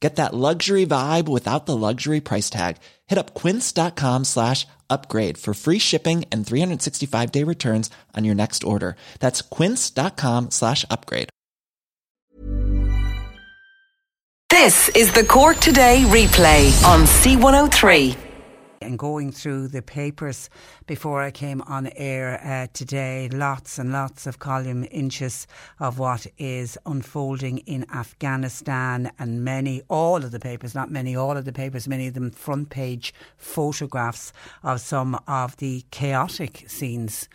Get that luxury vibe without the luxury price tag. Hit up quince.com slash upgrade for free shipping and 365 day returns on your next order. That's quince.com slash upgrade. This is the Cork Today replay on C103 and going through the papers before I came on air uh, today. Lots and lots of column inches of what is unfolding in Afghanistan, and many, all of the papers, not many, all of the papers, many of them front page photographs of some of the chaotic scenes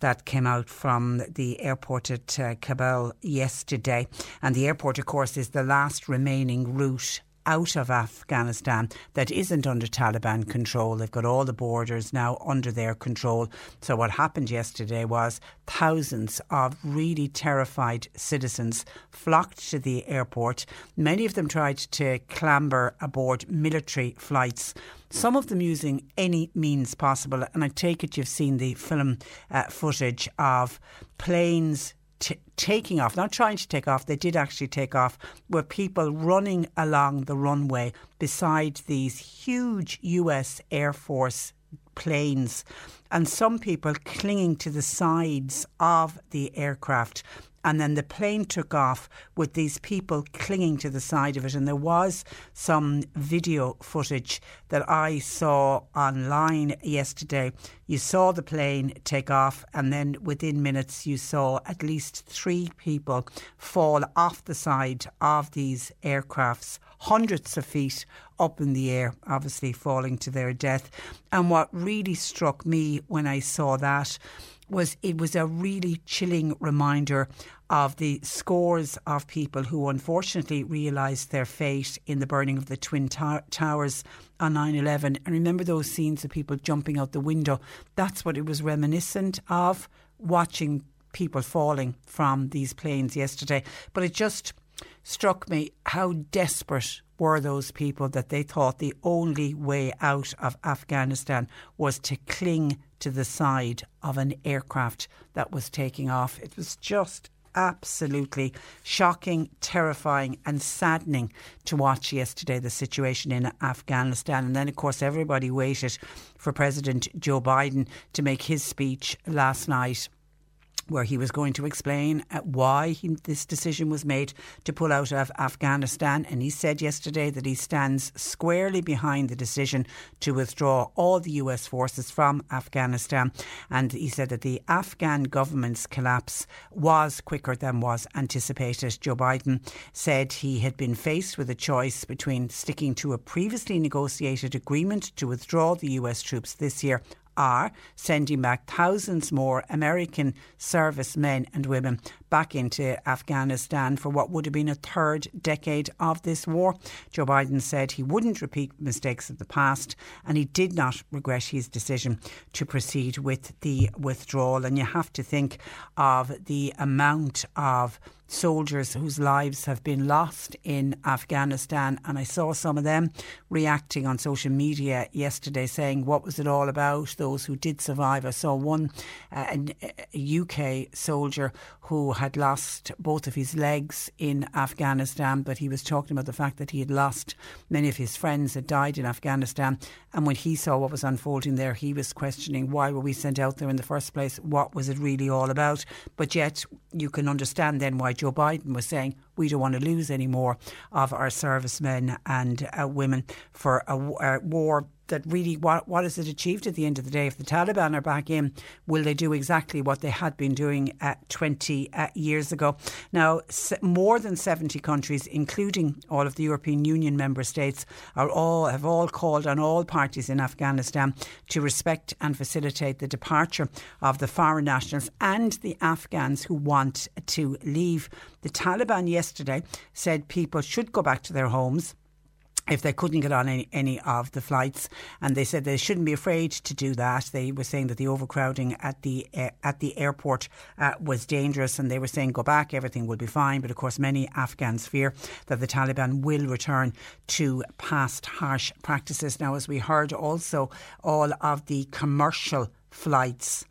that came out from the airport at uh, Kabul yesterday. And the airport, of course, is the last remaining route out of Afghanistan that isn't under Taliban control. They've got all the borders now under their control. So, what happened yesterday was thousands of really terrified citizens flocked to the airport. Many of them tried to clamber aboard military flights some of them using any means possible. And I take it you've seen the film uh, footage of planes T- taking off, not trying to take off, they did actually take off, were people running along the runway beside these huge US Air Force planes. And some people clinging to the sides of the aircraft and then the plane took off with these people clinging to the side of it. And there was some video footage that I saw online yesterday. You saw the plane take off, and then within minutes, you saw at least three people fall off the side of these aircrafts, hundreds of feet up in the air, obviously falling to their death. And what really struck me when I saw that was it was a really chilling reminder of the scores of people who unfortunately realised their fate in the burning of the Twin Towers on 9 11. And remember those scenes of people jumping out the window? That's what it was reminiscent of watching people falling from these planes yesterday. But it just struck me how desperate were those people that they thought the only way out of Afghanistan was to cling to the side of an aircraft that was taking off. It was just absolutely shocking, terrifying, and saddening to watch yesterday the situation in Afghanistan. And then, of course, everybody waited for President Joe Biden to make his speech last night where he was going to explain uh, why he, this decision was made to pull out of Afghanistan. And he said yesterday that he stands squarely behind the decision to withdraw all the US forces from Afghanistan. And he said that the Afghan government's collapse was quicker than was anticipated. Joe Biden said he had been faced with a choice between sticking to a previously negotiated agreement to withdraw the US troops this year are sending back thousands more American servicemen and women back into Afghanistan for what would have been a third decade of this war. Joe Biden said he wouldn't repeat mistakes of the past and he did not regret his decision to proceed with the withdrawal. And you have to think of the amount of soldiers whose lives have been lost in Afghanistan. And I saw some of them reacting on social media yesterday saying, What was it all about? Those who did survive. I saw one, uh, a UK soldier who had lost both of his legs in Afghanistan, but he was talking about the fact that he had lost many of his friends had died in Afghanistan. And when he saw what was unfolding there, he was questioning why were we sent out there in the first place? What was it really all about? But yet, you can understand then why Joe Biden was saying, we don't want to lose any more of our servicemen and uh, women for a, a war that really what what is it achieved at the end of the day? If the Taliban are back in, will they do exactly what they had been doing uh, 20 uh, years ago? Now, more than 70 countries, including all of the European Union member states, are all have all called on all parties in Afghanistan to respect and facilitate the departure of the foreign nationals and the Afghans who want to leave. The Taliban yesterday said people should go back to their homes if they couldn't get on any, any of the flights. And they said they shouldn't be afraid to do that. They were saying that the overcrowding at the uh, at the airport uh, was dangerous, and they were saying go back, everything will be fine. But of course, many Afghans fear that the Taliban will return to past harsh practices. Now, as we heard, also all of the commercial flights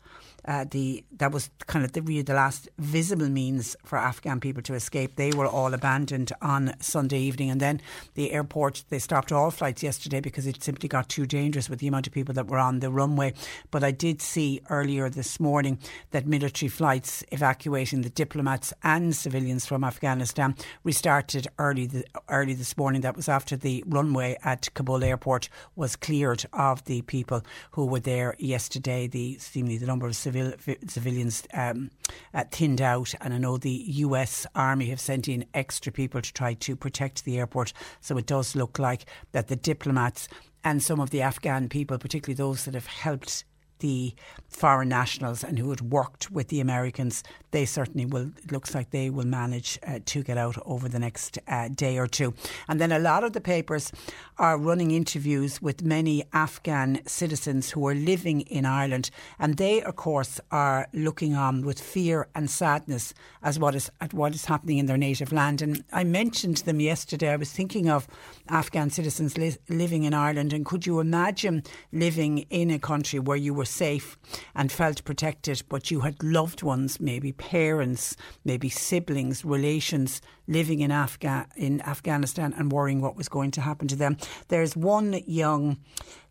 uh, the that was kind of the really the last visible means for Afghan people to escape. They were all abandoned on Sunday evening, and then the airport they stopped all flights yesterday because it simply got too dangerous with the amount of people that were on the runway. But I did see earlier this morning that military flights evacuating the diplomats and civilians from Afghanistan restarted early the, early this morning. That was after the runway at Kabul airport was cleared of the people who were there yesterday. The seemingly the number of civilians civil, civilians um, uh, thinned out. And I know the US Army have sent in extra people to try to protect the airport. So it does look like that the diplomats and some of the Afghan people, particularly those that have helped the foreign nationals and who had worked with the Americans, they certainly will, it looks like they will manage uh, to get out over the next uh, day or two. And then a lot of the papers are running interviews with many Afghan citizens who are living in Ireland. And they, of course, are looking on with fear and sadness as what is, at what is happening in their native land. And I mentioned them yesterday. I was thinking of Afghan citizens li- living in Ireland. And could you imagine living in a country where you were safe and felt protected, but you had loved ones, maybe parents, maybe siblings, relations living in, Afga- in Afghanistan and worrying what was going to happen to them. There's one young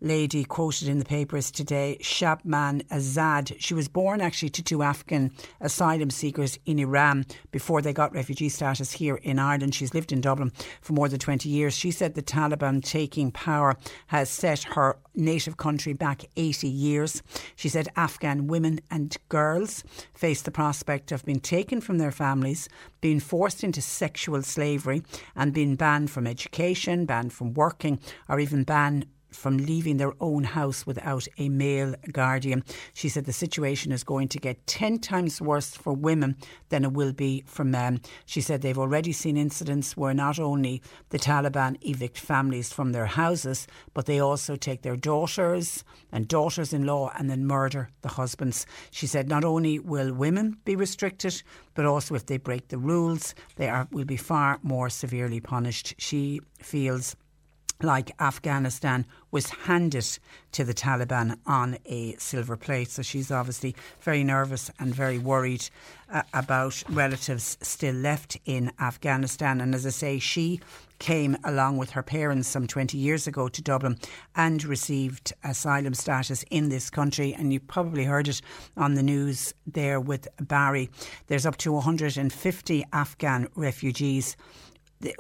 lady quoted in the papers today, Shabnam Azad. She was born actually to two Afghan asylum seekers in Iran before they got refugee status here in Ireland. She's lived in Dublin for more than 20 years. She said the Taliban taking power has set her native country back 80 years. She said Afghan women and girls face the prospect of being taken from their families, being forced into sexual slavery, and being banned from education, banned from working, or even banned from leaving their own house without a male guardian. She said the situation is going to get 10 times worse for women than it will be for men. She said they've already seen incidents where not only the Taliban evict families from their houses, but they also take their daughters and daughters in law and then murder the husbands. She said not only will women be restricted, but also if they break the rules, they are, will be far more severely punished. She feels like Afghanistan was handed to the Taliban on a silver plate. So she's obviously very nervous and very worried uh, about relatives still left in Afghanistan. And as I say, she came along with her parents some 20 years ago to Dublin and received asylum status in this country. And you probably heard it on the news there with Barry. There's up to 150 Afghan refugees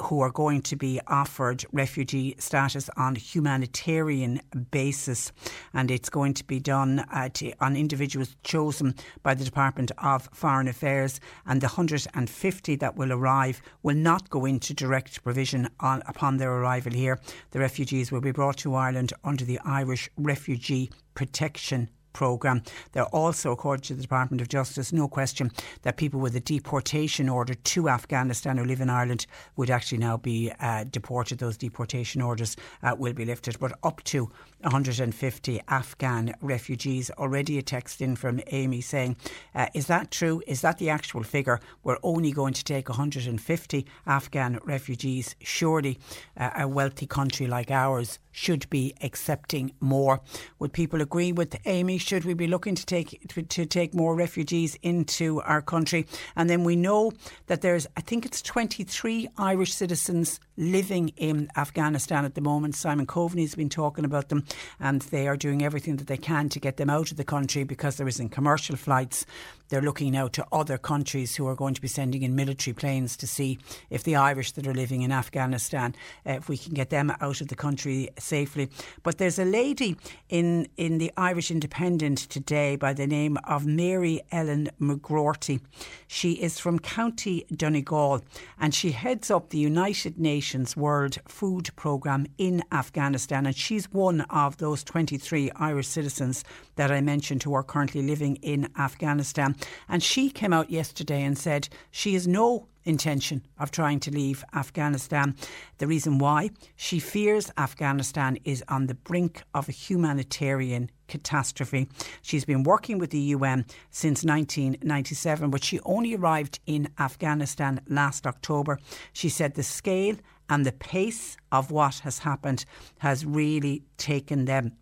who are going to be offered refugee status on humanitarian basis, and it's going to be done uh, on individuals chosen by the Department of Foreign Affairs. And the 150 that will arrive will not go into direct provision on, upon their arrival here. The refugees will be brought to Ireland under the Irish Refugee Protection programme. There also, according to the Department of Justice, no question that people with a deportation order to Afghanistan who live in Ireland would actually now be uh, deported. Those deportation orders uh, will be lifted, but up to 150 Afghan refugees. Already a text in from Amy saying, uh, Is that true? Is that the actual figure? We're only going to take 150 Afghan refugees. Surely uh, a wealthy country like ours should be accepting more. Would people agree with Amy? Should we be looking to take to, to take more refugees into our country? And then we know that there's, I think it's 23 Irish citizens living in Afghanistan at the moment. Simon Coveney has been talking about them, and they are doing everything that they can to get them out of the country because there isn't commercial flights. They're looking now to other countries who are going to be sending in military planes to see if the Irish that are living in Afghanistan, uh, if we can get them out of the country safely. But there's a lady in, in the Irish Independent today by the name of Mary Ellen McGroarty. She is from County Donegal and she heads up the United Nations World Food Programme in Afghanistan. And she's one of those 23 Irish citizens that I mentioned who are currently living in Afghanistan. And she came out yesterday and said she has no intention of trying to leave Afghanistan. The reason why she fears Afghanistan is on the brink of a humanitarian catastrophe. She's been working with the UN since 1997, but she only arrived in Afghanistan last October. She said the scale and the pace of what has happened has really taken them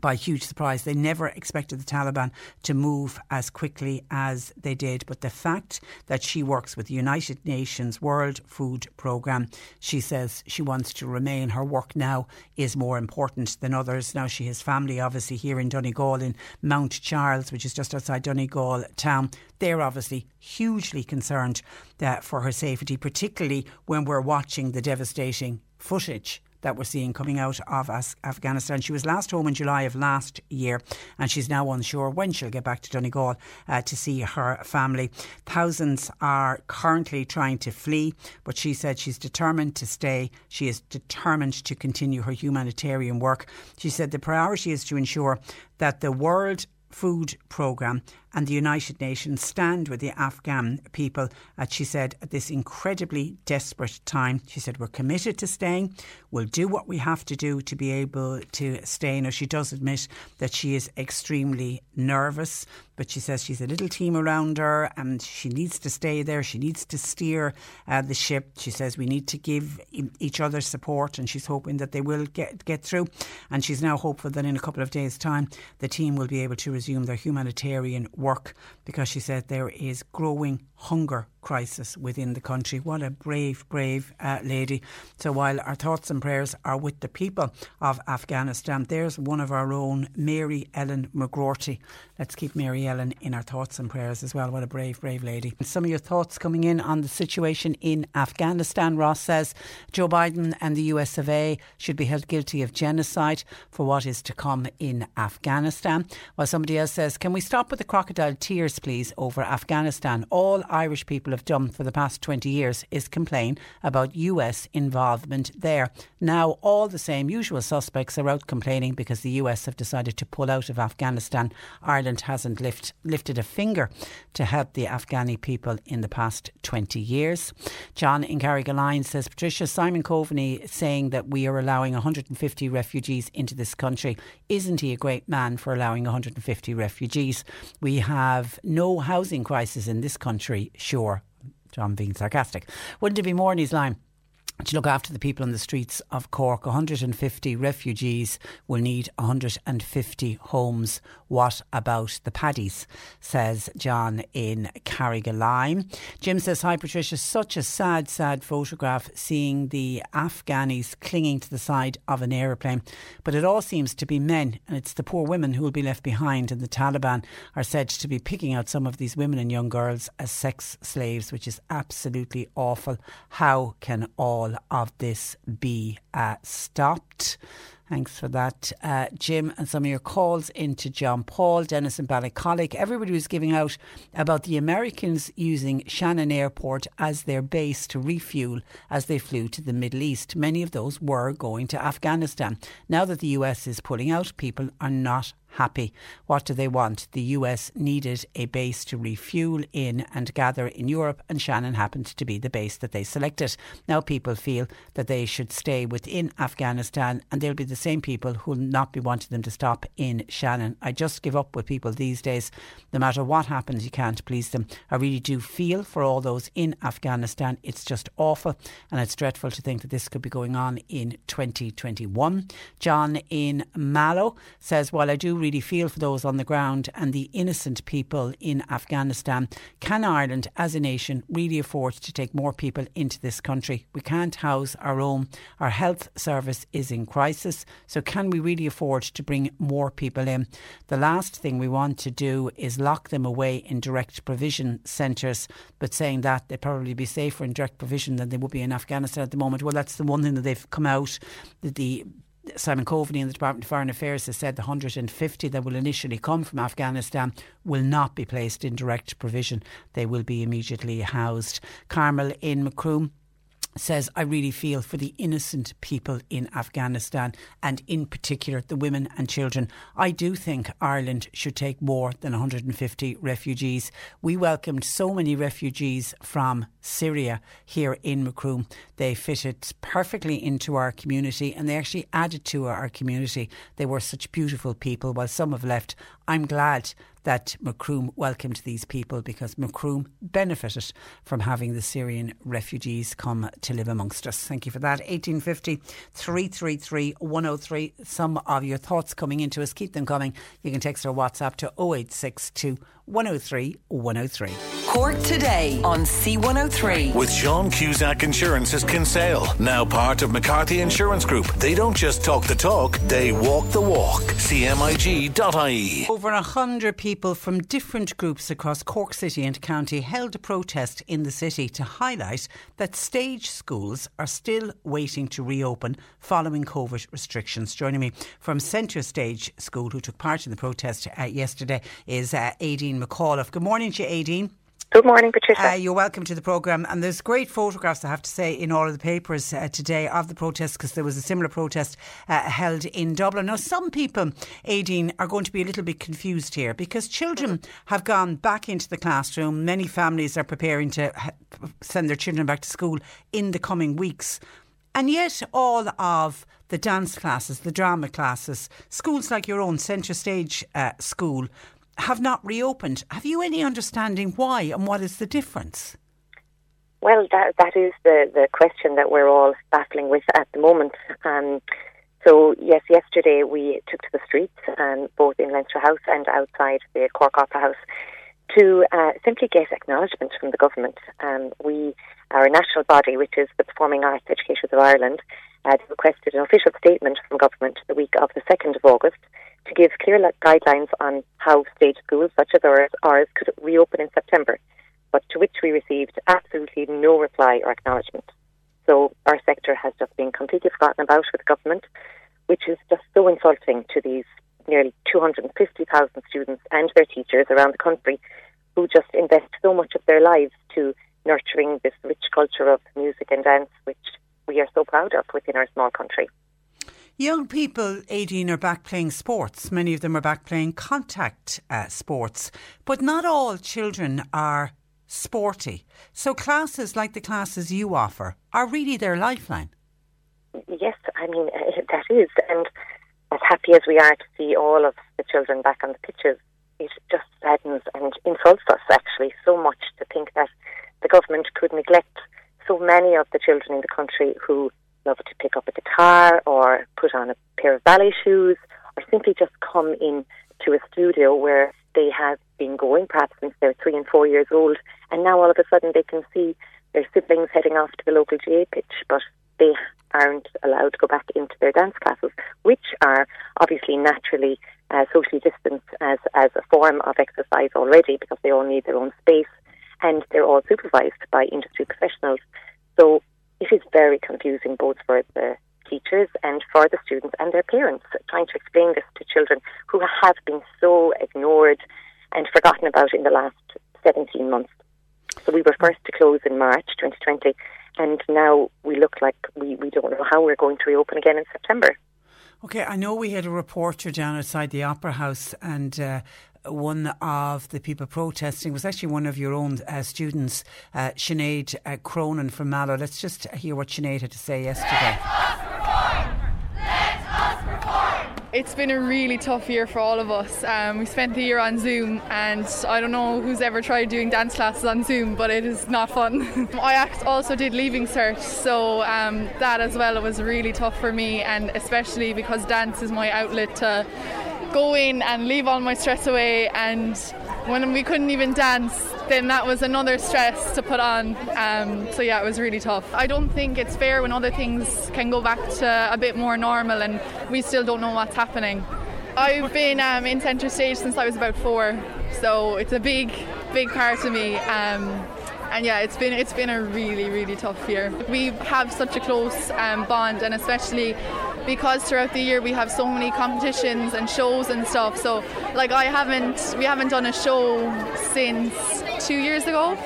by huge surprise. They never expected the Taliban to move as quickly as they did. But the fact that she works with the United Nations World Food Programme, she says she wants to remain. Her work now is more important than others. Now she has family, obviously, here in Donegal, in Mount Charles, which is just outside Donegal town. They're obviously hugely concerned uh, for her safety, particularly when we're watching the devastating footage that we're seeing coming out of Afghanistan. She was last home in July of last year, and she's now unsure when she'll get back to Donegal uh, to see her family. Thousands are currently trying to flee, but she said she's determined to stay. She is determined to continue her humanitarian work. She said the priority is to ensure that the world food programme and the United Nations stand with the Afghan people, as she said, at this incredibly desperate time. She said, We're committed to staying. We'll do what we have to do to be able to stay. Now, she does admit that she is extremely nervous, but she says she's a little team around her and she needs to stay there. She needs to steer uh, the ship. She says we need to give each other support, and she's hoping that they will get, get through. And she's now hopeful that in a couple of days' time, the team will be able to resume their humanitarian work because she said there is growing hunger crisis within the country. What a brave, brave uh, lady. So while our thoughts and prayers are with the people of Afghanistan, there's one of our own, Mary Ellen McGroarty. Let's keep Mary Ellen in our thoughts and prayers as well. What a brave, brave lady. Some of your thoughts coming in on the situation in Afghanistan. Ross says Joe Biden and the US of A should be held guilty of genocide for what is to come in Afghanistan. While somebody else says, Can we stop with the crocodile tears, please, over Afghanistan? All Irish people have done for the past 20 years is complain about US involvement there. Now, all the same usual suspects are out complaining because the US have decided to pull out of Afghanistan. Ireland hasn't lift, lifted a finger to help the Afghani people in the past 20 years. John in Carrigaline says, Patricia, Simon Coveney saying that we are allowing 150 refugees into this country. Isn't he a great man for allowing 150 refugees? We have no housing crisis in this country sure. John being sarcastic. Wouldn't it be more in his line? To look after the people on the streets of Cork. 150 refugees will need 150 homes. What about the paddies? Says John in Carrigaline. Jim says, Hi Patricia, such a sad, sad photograph seeing the Afghanis clinging to the side of an aeroplane. But it all seems to be men, and it's the poor women who will be left behind. And the Taliban are said to be picking out some of these women and young girls as sex slaves, which is absolutely awful. How can all all of this be uh, stopped. Thanks for that, uh, Jim, and some of your calls into John Paul, Dennis and Ballincollig. Everybody was giving out about the Americans using Shannon Airport as their base to refuel as they flew to the Middle East. Many of those were going to Afghanistan. Now that the US is pulling out, people are not happy. What do they want? The US needed a base to refuel in and gather in Europe, and Shannon happened to be the base that they selected. Now people feel that they should stay within Afghanistan, and they'll be the same people who will not be wanting them to stop in Shannon. I just give up with people these days. No matter what happens, you can't please them. I really do feel for all those in Afghanistan. It's just awful, and it's dreadful to think that this could be going on in 2021. John in Mallow says, While I do really feel for those on the ground and the innocent people in Afghanistan. Can Ireland, as a nation, really afford to take more people into this country? We can't house our own. Our health service is in crisis. So, can we really afford to bring more people in? The last thing we want to do is lock them away in direct provision centres, but saying that they'd probably be safer in direct provision than they would be in Afghanistan at the moment. Well, that's the one thing that they've come out. The, Simon Coveney in the Department of Foreign Affairs has said the 150 that will initially come from Afghanistan will not be placed in direct provision. They will be immediately housed. Carmel in Macroom says, I really feel for the innocent people in Afghanistan and in particular the women and children. I do think Ireland should take more than 150 refugees. We welcomed so many refugees from Syria here in Macroom. They fitted perfectly into our community and they actually added to our community. They were such beautiful people. While some have left, I'm glad that Macroom welcomed these people because Macroom benefited from having the Syrian refugees come to live amongst us. Thank you for that. 1850 333 103. Some of your thoughts coming into us, keep them coming. You can text or WhatsApp to 0862 103 103. Cork today on C103. With Sean Cusack Insurance's Kinsale, now part of McCarthy Insurance Group. They don't just talk the talk, they walk the walk. CMIG.ie. Over a hundred people from different groups across Cork City and County held a protest in the city to highlight that stage schools are still waiting to reopen following COVID restrictions. Joining me from Centre Stage School, who took part in the protest uh, yesterday, is uh, Aideen McAuliffe. Good morning to you, Aideen. Good morning, Patricia. Uh, you're welcome to the programme. And there's great photographs, I have to say, in all of the papers uh, today of the protest because there was a similar protest uh, held in Dublin. Now, some people, Aideen, are going to be a little bit confused here because children have gone back into the classroom. Many families are preparing to send their children back to school in the coming weeks. And yet, all of the dance classes, the drama classes, schools like your own Centre Stage uh, School, have not reopened. Have you any understanding why and what is the difference? Well, that that is the, the question that we're all battling with at the moment. Um, so, yes, yesterday we took to the streets, um, both in Leinster House and outside the Cork Opera House, to uh, simply get acknowledgement from the government. Um, we, our national body, which is the Performing Arts Educators of Ireland, Uh, had requested an official statement from government the week of the 2nd of August to give clear guidelines on how stage schools, such as ours, ours, could reopen in September, but to which we received absolutely no reply or acknowledgement. So our sector has just been completely forgotten about with government, which is just so insulting to these nearly 250,000 students and their teachers around the country who just invest so much of their lives to nurturing this rich culture of music and dance, which we are so proud of within our small country. Young people, Aideen, are back playing sports. Many of them are back playing contact uh, sports. But not all children are sporty. So classes like the classes you offer are really their lifeline. Yes, I mean, that is. And as happy as we are to see all of the children back on the pitches, it just saddens and insults us actually so much to think that the government could neglect so many of the children in the country who love to pick up a guitar or put on a pair of ballet shoes or simply just come in to a studio where they have been going perhaps since they're three and four years old and now all of a sudden they can see their siblings heading off to the local GAA pitch but they aren't allowed to go back into their dance classes which are obviously naturally uh, socially distanced as, as a form of exercise already because they all need their own space and they're all supervised by industry professionals so it is very confusing both for the teachers and for the students and their parents trying to explain this to children who have been so ignored and forgotten about in the last 17 months. So we were first to close in March 2020 and now we look like we, we don't know how we're going to reopen again in September. Okay, I know we had a reporter down outside the Opera House and uh, one of the people protesting was actually one of your own uh, students, uh, Sinead uh, Cronin from Mallow. Let's just hear what Sinead had to say yesterday. It's been a really tough year for all of us. Um, we spent the year on Zoom, and I don't know who's ever tried doing dance classes on Zoom, but it is not fun. I also did Leaving Cert, so um, that as well was really tough for me, and especially because dance is my outlet to go in and leave all my stress away. And when we couldn't even dance, then that was another stress to put on. Um, so yeah, it was really tough. I don't think it's fair when other things can go back to a bit more normal and we still don't know what's happening. I've been um, in centre stage since I was about four, so it's a big, big part of me. Um, and yeah, it's been it's been a really really tough year. We have such a close um, bond, and especially because throughout the year we have so many competitions and shows and stuff. So like I haven't we haven't done a show since two years ago.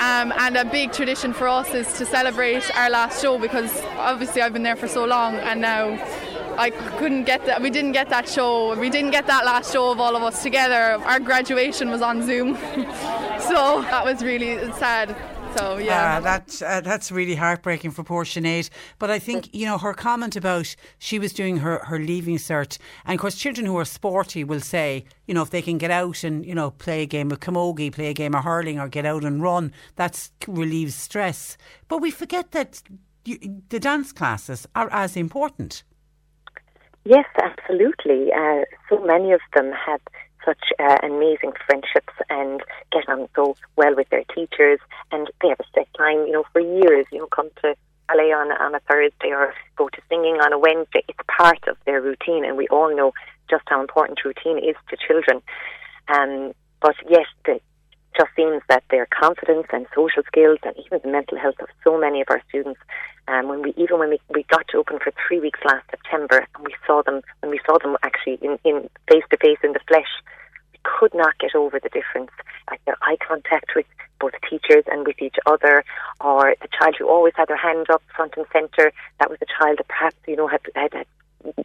Um, and a big tradition for us is to celebrate our last show because obviously I've been there for so long and now I couldn't get that. We didn't get that show. We didn't get that last show of all of us together. Our graduation was on Zoom, so that was really sad. So yeah, uh, that uh, that's really heartbreaking for poor Sinead. But I think you know her comment about she was doing her her leaving cert, and of course children who are sporty will say, you know, if they can get out and you know play a game of camogie, play a game of hurling, or get out and run, that relieves stress. But we forget that you, the dance classes are as important. Yes, absolutely. Uh, so many of them have such uh, amazing friendships and get on so well with their teachers, and they have a set time, you know, for years. You know, come to ballet on on a Thursday or go to singing on a Wednesday. It's part of their routine, and we all know just how important routine is to children. Um, but yes, the, just seems that their confidence and social skills and even the mental health of so many of our students um, when we even when we, we got to open for three weeks last September and we saw them when we saw them actually in, in face to face in the flesh we could not get over the difference. Like their eye contact with both teachers and with each other or the child who always had their hand up front and centre that was a child that perhaps you know had, had, had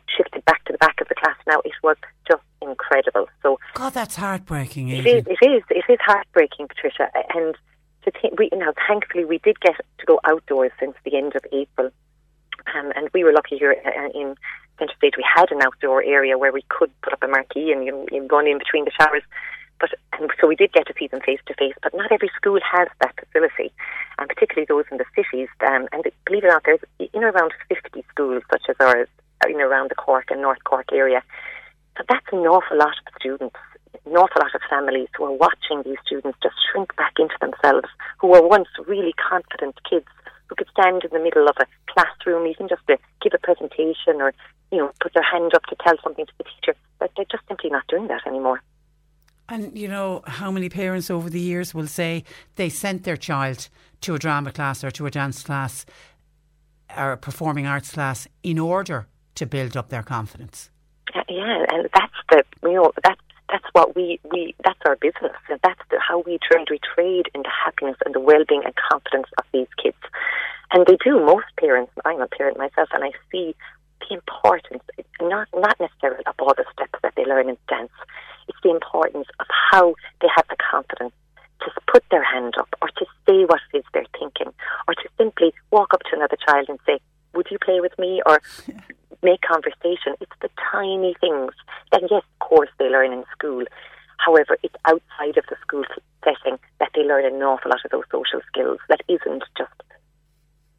shifted back to the back of the class. Now it was just incredible. So God that's heartbreaking it is it is it is heartbreaking Patricia and to think we know thankfully we did get to go outdoors since the end of April, um, and we were lucky here uh, in Centre Stage we had an outdoor area where we could put up a marquee and you know run in between the showers. But and so we did get to see them face to face, but not every school has that facility, and particularly those in the cities. Um, and believe it or not, there's in around 50 schools such as ours in around the Cork and North Cork area. So that's an awful lot of students an awful lot of families who are watching these students just shrink back into themselves, who were once really confident kids who could stand in the middle of a classroom, even just to give a presentation or, you know, put their hand up to tell something to the teacher. But they're just simply not doing that anymore. And you know how many parents over the years will say they sent their child to a drama class or to a dance class or a performing arts class in order to build up their confidence. Uh, yeah, and that's the you know that's that's what we, we that's our business. And that's the, how we trade we trade in the happiness and the well-being and confidence of these kids. And they do. Most parents i'm a parent myself and i see the importance not not necessarily of all the steps that they learn in dance. It's the importance of how they have the confidence to put their hand up or to say what it is they're thinking or to simply walk up to another child and say would you play with me? or make conversation. It's the tiny things that, yes, of course, they learn in school. However, it's outside of the school setting that they learn an awful lot of those social skills. That isn't just,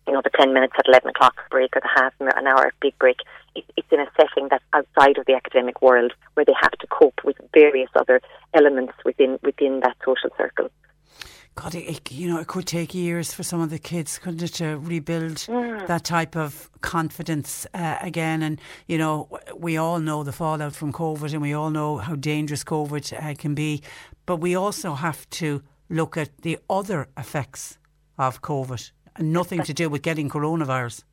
you know, the 10 minutes at 11 o'clock break or the half an hour big break. It, it's in a setting that's outside of the academic world where they have to cope with various other elements within within that social circle. God, it, you know, it could take years for some of the kids, couldn't it, to rebuild mm. that type of confidence uh, again. And, you know, we all know the fallout from COVID and we all know how dangerous COVID uh, can be. But we also have to look at the other effects of COVID and nothing to do with getting coronavirus.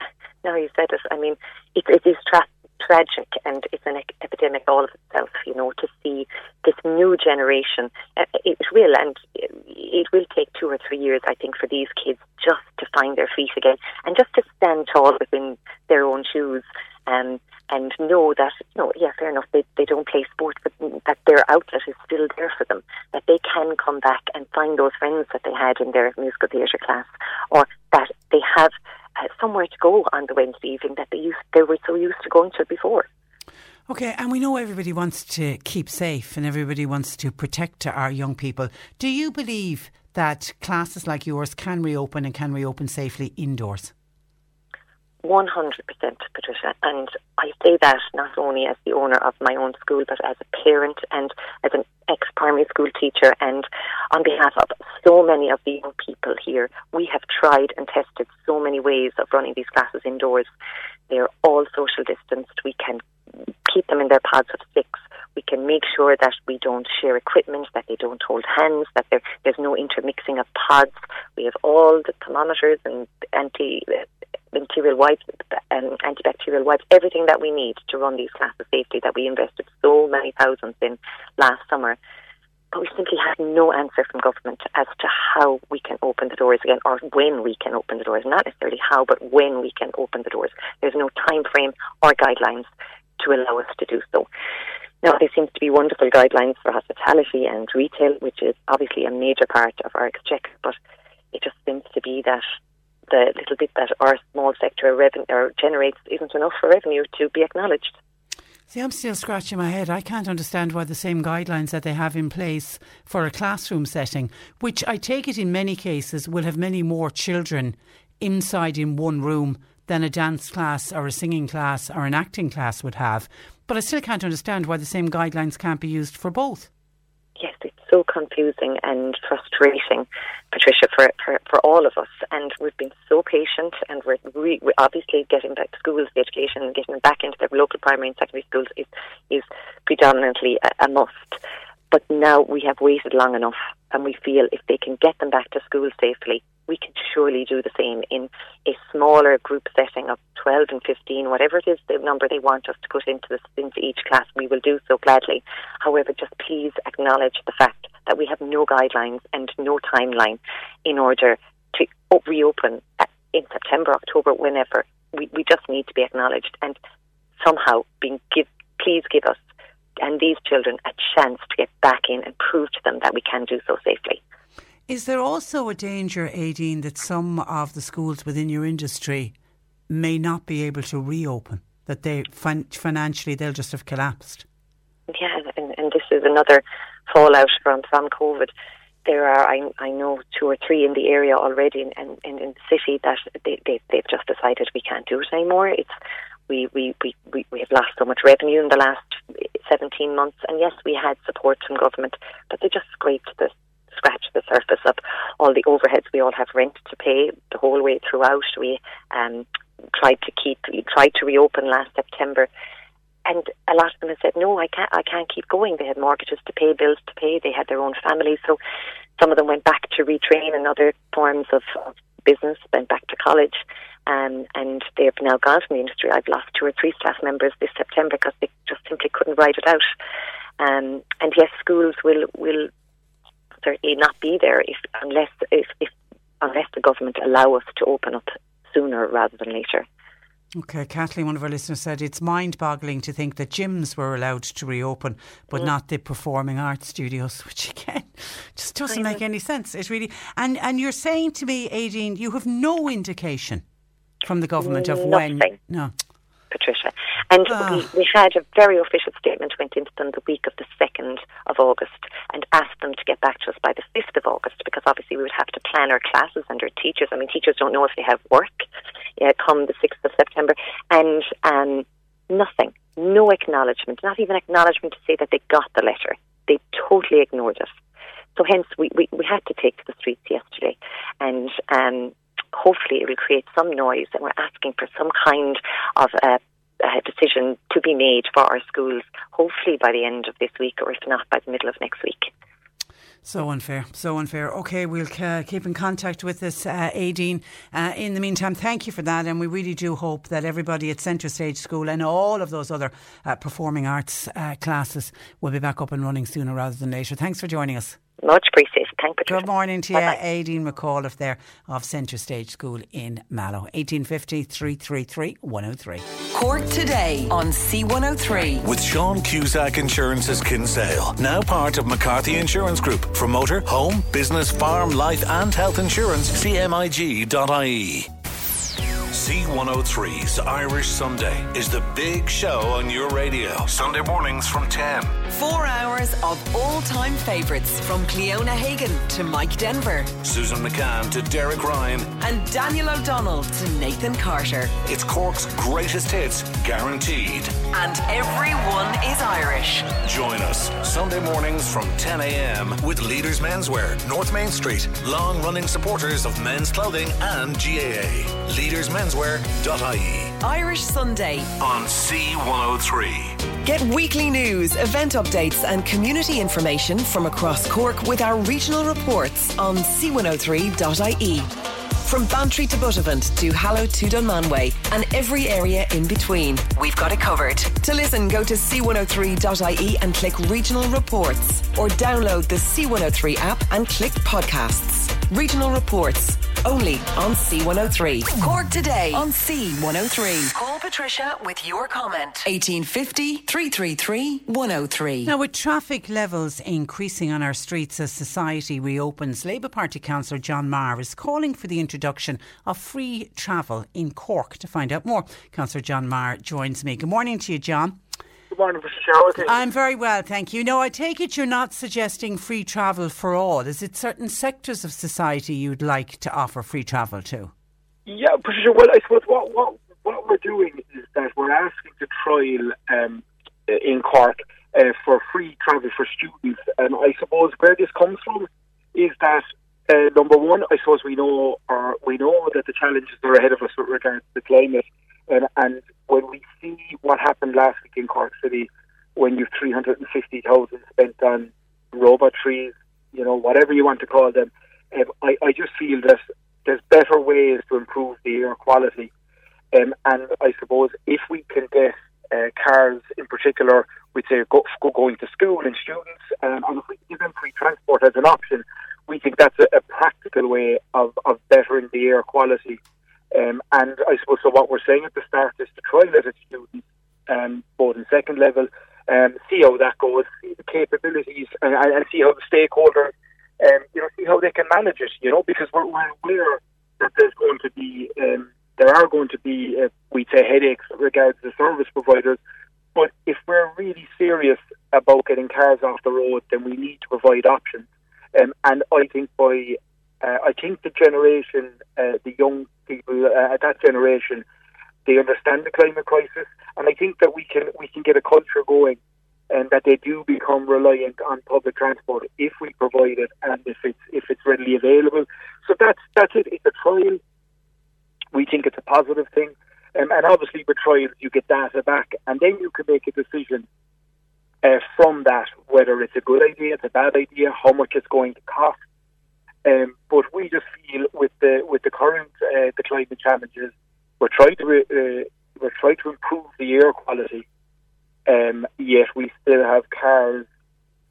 No, you said it. I mean, it, it is tra- tragic and it's an epidemic all of itself, you know, to see this new generation. Uh, it will, and it will take two or three years, I think, for these kids just to find their feet again and just to stand tall within their own shoes. Um, and know that, you know, yeah, fair enough, they, they don't play sport, but that their outlet is still there for them, that they can come back and find those friends that they had in their musical theatre class, or that they have somewhere to go on the Wednesday evening that they used they were so used to going to before. Okay, and we know everybody wants to keep safe and everybody wants to protect our young people. Do you believe that classes like yours can reopen and can reopen safely indoors? 100% Patricia. And I say that not only as the owner of my own school but as a parent and as an ex-primary school teacher and on behalf of so many of the young people here we have tried and tested so many ways of running these classes indoors. They're all social distanced. We can keep them in their pods of six we can make sure that we don't share equipment, that they don't hold hands, that there, there's no intermixing of pods. We have all the thermometers and anti uh, material wipes and antibacterial wipes, everything that we need to run these classes safely that we invested so many thousands in last summer. But we simply have no answer from government as to how we can open the doors again or when we can open the doors. Not necessarily how, but when we can open the doors. There's no time frame or guidelines to allow us to do so. Now, there seems to be wonderful guidelines for hospitality and retail, which is obviously a major part of our exchequer, but it just seems to be that the little bit that our small sector reven- or generates isn't enough for revenue to be acknowledged. See, I'm still scratching my head. I can't understand why the same guidelines that they have in place for a classroom setting, which I take it in many cases will have many more children inside in one room than a dance class or a singing class or an acting class would have. But I still can't understand why the same guidelines can't be used for both. Yes, it's so confusing and frustrating, Patricia, for, for, for all of us. And we've been so patient, and we're, re- we're obviously getting back to schools, the education, and getting back into their local primary and secondary schools is, is predominantly a, a must. But now we have waited long enough, and we feel if they can get them back to school safely, we can surely do the same in a smaller group setting of 12 and 15, whatever it is the number they want us to put into, this, into each class, we will do so gladly. However, just please acknowledge the fact that we have no guidelines and no timeline in order to reopen in September, October, whenever. We, we just need to be acknowledged and somehow being give, please give us and these children a chance to get back in and prove to them that we can do so safely. Is there also a danger, Aideen, that some of the schools within your industry may not be able to reopen? That they fin- financially they'll just have collapsed? Yeah, and, and this is another fallout from from COVID. There are, I, I know, two or three in the area already in, in, in the city that they, they, they've just decided we can't do it anymore. It's we, we, we, we, have lost so much revenue in the last 17 months. And yes, we had support from government, but they just scraped the scratch the surface of all the overheads. We all have rent to pay the whole way throughout. We um, tried to keep, tried to reopen last September, and a lot of them have said, "No, I can't. I can't keep going." They had mortgages to pay, bills to pay. They had their own families, so some of them went back to retrain and other forms of, of business, went back to college. Um, and they've now gone from the industry. I've lost two or three staff members this September because they just simply couldn't ride it out. Um, and yes, schools will will certainly not be there if unless if, if unless the government allow us to open up sooner rather than later. Okay, Kathleen, one of our listeners said it's mind boggling to think that gyms were allowed to reopen, but mm. not the performing arts studios, which again just doesn't make any sense. It really and and you're saying to me, Aideen, you have no indication from the government of Nothing. when no. Patricia. And oh. we, we had a very official statement went into them the week of the 2nd of August and asked them to get back to us by the 5th of August because obviously we would have to plan our classes and our teachers. I mean, teachers don't know if they have work uh, come the 6th of September. And um, nothing, no acknowledgement, not even acknowledgement to say that they got the letter. They totally ignored us. So hence we, we, we had to take to the streets yesterday and um, hopefully it will create some noise and we're asking for some kind of a, decision to be made for our schools, hopefully by the end of this week or if not by the middle of next week. So unfair, so unfair. Okay, we'll uh, keep in contact with this, uh, Aideen. Uh, in the meantime, thank you for that, and we really do hope that everybody at Centre Stage School and all of those other uh, performing arts uh, classes will be back up and running sooner rather than later. Thanks for joining us. Much appreciated. Thank you. Good morning to you, Aideen McAuliffe there of Centre Stage School in Mallow. 1850 333 103. Cork today on C103. With Sean Cusack Insurance's Kinsale, now part of McCarthy Insurance Group. For motor, home, business, farm, life, and health insurance, cmig.ie. C103's Irish Sunday is the big show on your radio. Sunday mornings from 10. Four hours of all-time favourites from Cliona Hagan to Mike Denver Susan McCann to Derek Ryan. and Daniel O'Donnell to Nathan Carter. It's Cork's greatest hits, guaranteed. And everyone is Irish. Join us Sunday mornings from 10 a.m. with Leaders Menswear, North Main Street, long running supporters of men's clothing and GAA. Leadersmenswear.ie Irish Sunday. on C103. Get weekly news, event updates, and community information from across Cork with our regional reports on c103.ie. From Bantry to Buttevant to Mallow to Dunmanway and every area in between, we've got it covered. To listen, go to c103.ie and click regional reports or download the C103 app and click podcasts. Regional reports only on C103. Cork today on C103. Call Patricia with your comment. 1850 333 103. Now, with traffic levels increasing on our streets as society reopens, Labour Party councillor John Marr is calling for the introduction of free travel in Cork. To find out more, councillor John Marr joins me. Good morning to you, John. Good morning, Mr. Charlotte. I'm very well, thank you. No, I take it you're not suggesting free travel for all. Is it certain sectors of society you'd like to offer free travel to? Yeah, Patricia, well, I suppose what, what, what we're doing is that we're asking to trial um, in Cork uh, for free travel for students. And I suppose where this comes from is that, uh, number one, I suppose we know or we know that the challenges are ahead of us with regards to the climate. And, and when we see what happened last week in Cork City, when you've 350,000 spent on robot trees, you know, whatever you want to call them, um, I, I just feel that there's better ways to improve the air quality. Um, and I suppose if we can get uh, cars in particular, we'd say go, go going to school and students, um, and if we give them free transport as an option, we think that's a, a practical way of, of bettering the air quality. Um, and I suppose so. What we're saying at the start is to trial it a student, um, both in second level, um, see how that goes, see the capabilities, and, and see how the stakeholders, um, you know, see how they can manage it. You know, because we're, we're aware that there's going to be, um, there are going to be, uh, we'd say, headaches regards the service providers. But if we're really serious about getting cars off the road, then we need to provide options. Um, and I think by uh, I think the generation, uh, the young people uh, that generation, they understand the climate crisis, and I think that we can we can get a culture going, and that they do become reliant on public transport if we provide it and if it's if it's readily available. So that's that's it. It's a trial. We think it's a positive thing, um, and obviously with trials you get data back, and then you can make a decision. Uh, from that, whether it's a good idea, it's a bad idea, how much it's going to cost, um, but we just feel with the with the current uh, the climate challenges, we're trying to uh, we're trying to improve the air quality. Um, yet we still have cars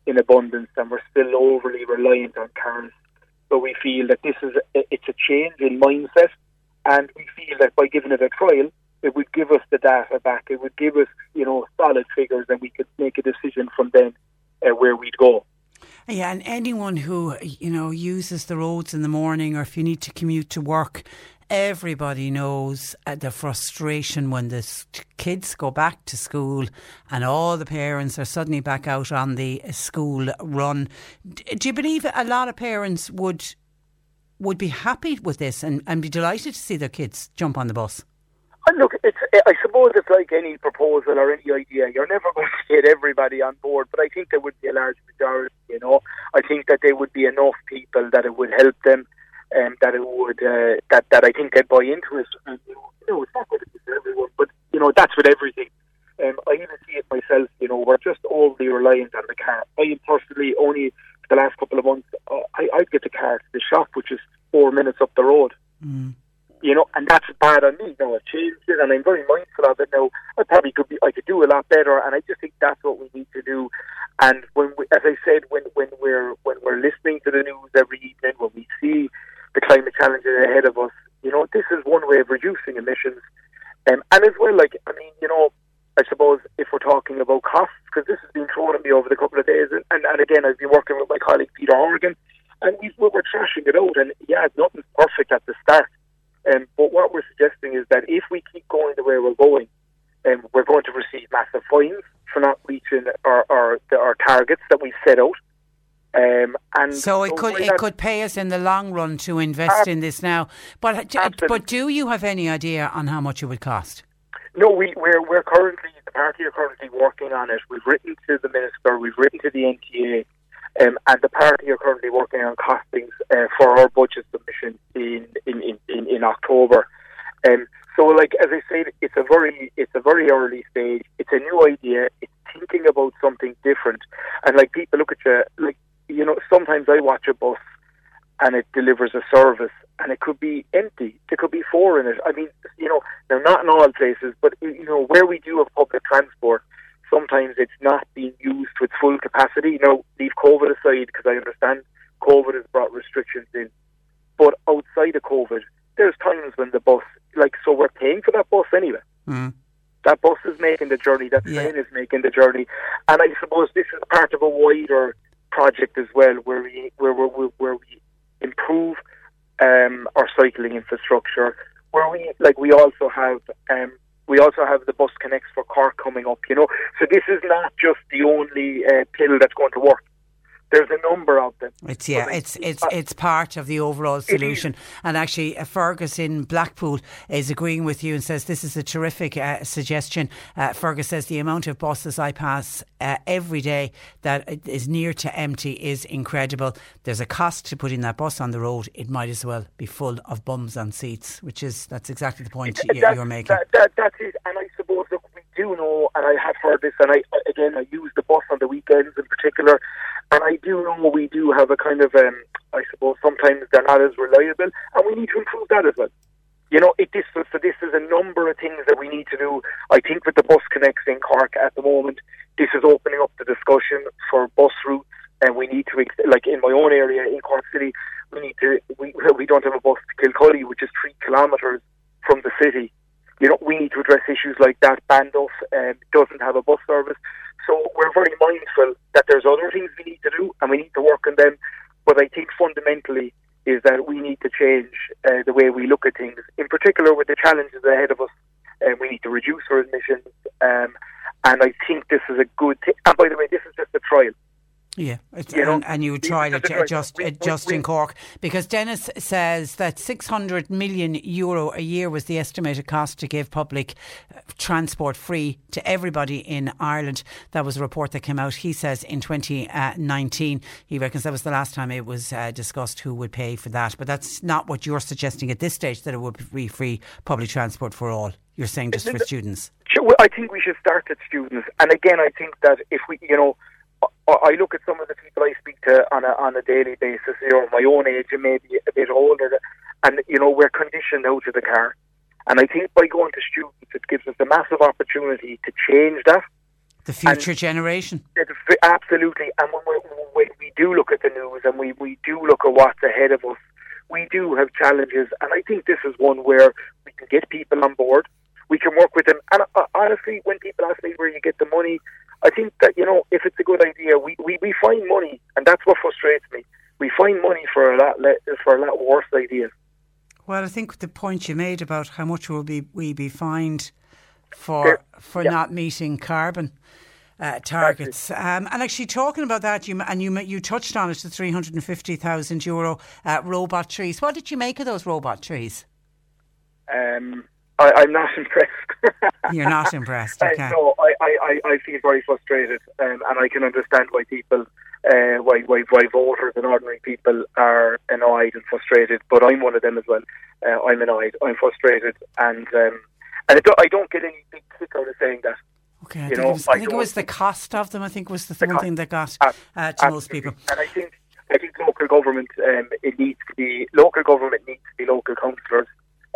in abundance, and we're still overly reliant on cars. So we feel that this is a, it's a change in mindset, and we feel that by giving it a trial, it would give us the data back. It would give us you know solid figures, and we could make a decision from then uh, where we'd go. Yeah, and anyone who you know uses the roads in the morning, or if you need to commute to work, everybody knows uh, the frustration when the kids go back to school and all the parents are suddenly back out on the uh, school run. Do you believe a lot of parents would would be happy with this and, and be delighted to see their kids jump on the bus? And look, it's, I suppose it's like any proposal or any idea. You're never going to get everybody on board, but I think there would be a large majority. You know, I think that there would be enough people that it would help them, and that it would uh, that that I think they'd buy into it. And, you know, it's not going to be for everyone, but you know that's with everything. Um, I even see it myself. You know, we're just overly reliant on the car. I am personally only the last couple of months. Uh, I I'd get the car to the shop, which is four minutes up the road you know, and that's bad on me. Now I've changed it, and I'm very mindful of it. Now I probably could be, I could do a lot better, and I just think that's what we need to do. And when, we, as I said, when when we're when we're listening to the news every evening, when we see the climate challenges ahead of us, you know, this is one way of reducing emissions. Um, and as well, like I mean, you know, I suppose if we're talking about costs, because this has been thrown at me over the couple of days, and, and, and again, I've been working with my colleague Peter Horgan, and we, we're trashing it out. And yeah, nothing's perfect at the start. Um, but what we're suggesting is that if we keep going the way we're going, um, we're going to receive massive fines for not reaching our our, our targets that we set out. Um, and so it could it could pay us in the long run to invest in this now. But but do you have any idea on how much it would cost? No, we, we're we're currently the party are currently working on it. We've written to the minister, we've written to the NTA, um, and the party are currently working on costings uh, for our budget submission in in, in, in, in October. Um, so, like as I said, it's a very it's a very early stage. It's a new idea. It's thinking about something different, and like people look at you like you know, sometimes I watch a bus and it delivers a service and it could be empty. There could be four in it. I mean, you know, now not in all places, but you know, where we do have public transport, sometimes it's not being used to its full capacity. You know, leave COVID aside because I understand COVID has brought restrictions in, but outside of COVID, there's times when the bus, like, so we're paying for that bus anyway. Mm. That bus is making the journey. That train is making the journey, and I suppose this is part of a wider project as well, where we where where, where we improve um, our cycling infrastructure. Where we like we also have um, we also have the bus connects for Cork coming up. You know, so this is not just the only uh, pill that's going to work there's a number of them. It's yeah, it's it's it's part of the overall solution. And actually, uh, Fergus in Blackpool is agreeing with you and says this is a terrific uh, suggestion. Uh, Fergus says the amount of buses I pass uh, every day that is near to empty is incredible. There's a cost to putting that bus on the road. It might as well be full of bums on seats, which is that's exactly the point you, are making. That, that, that's it. And I suppose look, we do know, and I have heard this, and I again I use the bus on the weekends in particular and I do know we do have a kind of, um, I suppose sometimes they're not as reliable, and we need to improve that as well. You know, it this so this is a number of things that we need to do. I think with the bus connects in Cork at the moment, this is opening up the discussion for bus routes, and we need to like in my own area in Cork City, we need to we we don't have a bus to Kilcully, which is three kilometres from the city. You know, we need to address issues like that. Bandos um, doesn't have a bus service. So we're very mindful that there's other things we need to do and we need to work on them. But I think fundamentally is that we need to change uh, the way we look at things, in particular with the challenges ahead of us. Uh, we need to reduce our emissions. Um, and I think this is a good thing. And by the way, this is just a trial. Yeah, you know, and, and, you try to just we, just we, in Cork because Dennis says that 600 million euro a year was the estimated cost to give public uh, transport free to everybody in Ireland. That was a report that came out. He says in 2019, he reckons that was the last time it was uh, discussed who would pay for that. But that's not what you're suggesting at this stage that it would be free public transport for all. You're saying just for students. I think we should start at students, and again, I think that if we, you know I look at some of the people I speak to on a on a daily basis, you know, my own age and maybe a bit older, and you know we're conditioned out of the car, and I think by going to students, it gives us a massive opportunity to change that. The future and generation. Absolutely, and when, when we do look at the news and we, we do look at what's ahead of us, we do have challenges, and I think this is one where we can get people on board. We can work with them, and uh, honestly, when people ask me where you get the money, I think that, you know, if it's a good idea, we, we, we find money, and that's what frustrates me. We find money for a lot, for a lot worse ideas. Well, I think the point you made about how much will be we be fined for for yeah. not meeting carbon uh, targets. Um, and actually, talking about that, you and you you touched on it, the three hundred and fifty thousand euro uh, robot trees. What did you make of those robot trees? Um, I, am not impressed. You're not impressed. Okay. no, I, I, I feel very frustrated, um, and I can understand why people, uh, why, why, why voters and ordinary people are annoyed and frustrated. But I'm one of them as well. Uh, I'm annoyed. I'm frustrated, and um, and it, I don't get any big kick out of saying that. Okay, I think, know, it, was, I I think it was the cost of them. I think was the, the one cost, thing that got uh, to absolutely. most people. And I think I think local government um, it needs to be local government needs to be local councillors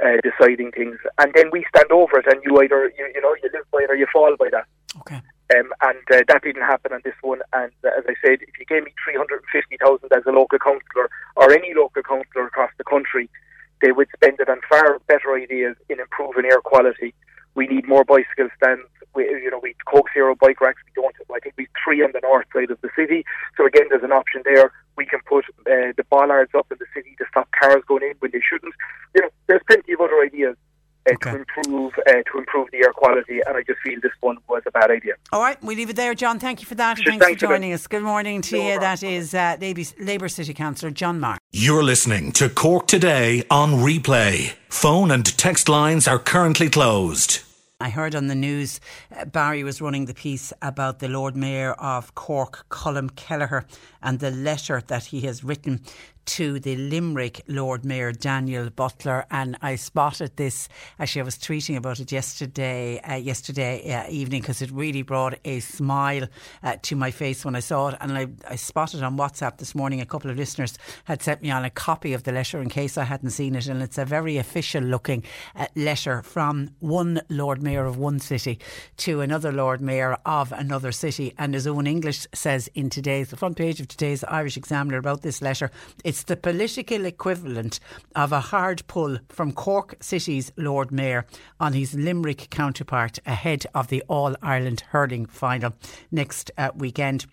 uh, deciding things, and then we stand over it, and you either you, you know you live by it or you fall by that. Okay. Um, and uh, that didn't happen on this one. And uh, as I said, if you gave me three hundred and fifty thousand as a local councillor or any local councillor across the country, they would spend it on far better ideas in improving air quality. We need more bicycle stands. We, you know, we Coke Zero bike racks. We don't. I think we three on the north side of the city. So again, there's an option there. We can put uh, the bollards up in the city to stop cars going in when they shouldn't. You know, there's plenty of other ideas. uh, Okay. to improve uh, to improve the air quality, and I just feel this one was a bad idea. All right, we leave it there. John, thank you for that. Sure, thanks, thanks for joining us. Good morning to No you. problem. That is uh, Labour City Councillor John Marr. You're listening to Cork Today on replay. Phone and text lines are currently closed. I heard on the news uh, Barry was running the piece about the Lord Mayor of Cork, Colm Kelleher, and the letter that he has written to the Limerick Lord Mayor Daniel Butler. And I spotted this. Actually, I was tweeting about it yesterday, uh, yesterday uh, evening, because it really brought a smile uh, to my face when I saw it. And I, I spotted on WhatsApp this morning. A couple of listeners had sent me on a copy of the letter in case I hadn't seen it, and it's a very official looking uh, letter from one Lord Mayor of one city to another Lord Mayor of another city. And his own English says in today's the front page of today's Irish Examiner about this letter, it's the political equivalent of a hard pull from Cork City's Lord Mayor on his Limerick counterpart ahead of the All Ireland hurling final next uh, weekend.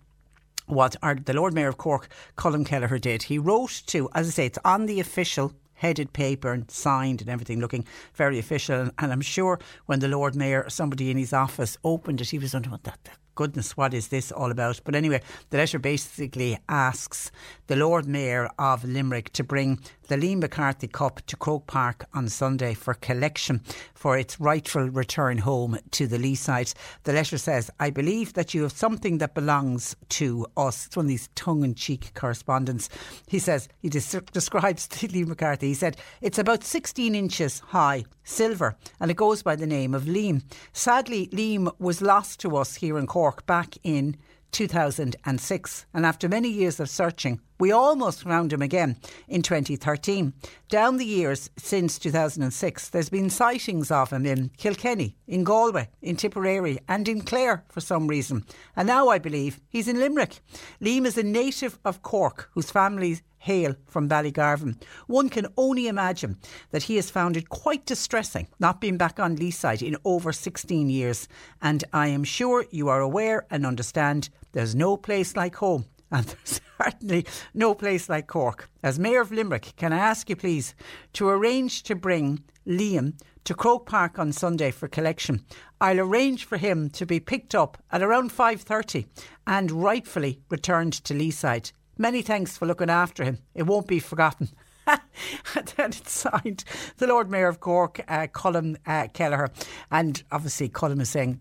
What our, the Lord Mayor of Cork, Colm Kelleher, did. He wrote to, as I say, it's on the official headed paper and signed and everything looking very official. And I'm sure when the Lord Mayor somebody in his office opened it he was wondering what that, that goodness what is this all about but anyway the letter basically asks the Lord Mayor of Limerick to bring the Liam MacCarthy Cup to Croke Park on Sunday for collection for its rightful return home to the Lee side. The letter says, I believe that you have something that belongs to us. It's one of these tongue in cheek correspondence. He says, he des- describes Lee McCarthy. He said, it's about 16 inches high, silver, and it goes by the name of Liam. Sadly, Liam was lost to us here in Cork back in 2006, and after many years of searching, we almost found him again in 2013. Down the years since 2006, there's been sightings of him in Kilkenny, in Galway, in Tipperary, and in Clare for some reason. And now I believe he's in Limerick. Liam is a native of Cork whose family hail from Ballygarvan. One can only imagine that he has found it quite distressing not being back on Leeside in over 16 years. And I am sure you are aware and understand there's no place like home. And there's certainly no place like Cork. As Mayor of Limerick, can I ask you please to arrange to bring Liam to Croke Park on Sunday for collection? I'll arrange for him to be picked up at around 5.30 and rightfully returned to Leeside. Many thanks for looking after him. It won't be forgotten. and then it's signed the Lord Mayor of Cork, uh, Colm uh, Kelleher. And obviously, Colm is saying,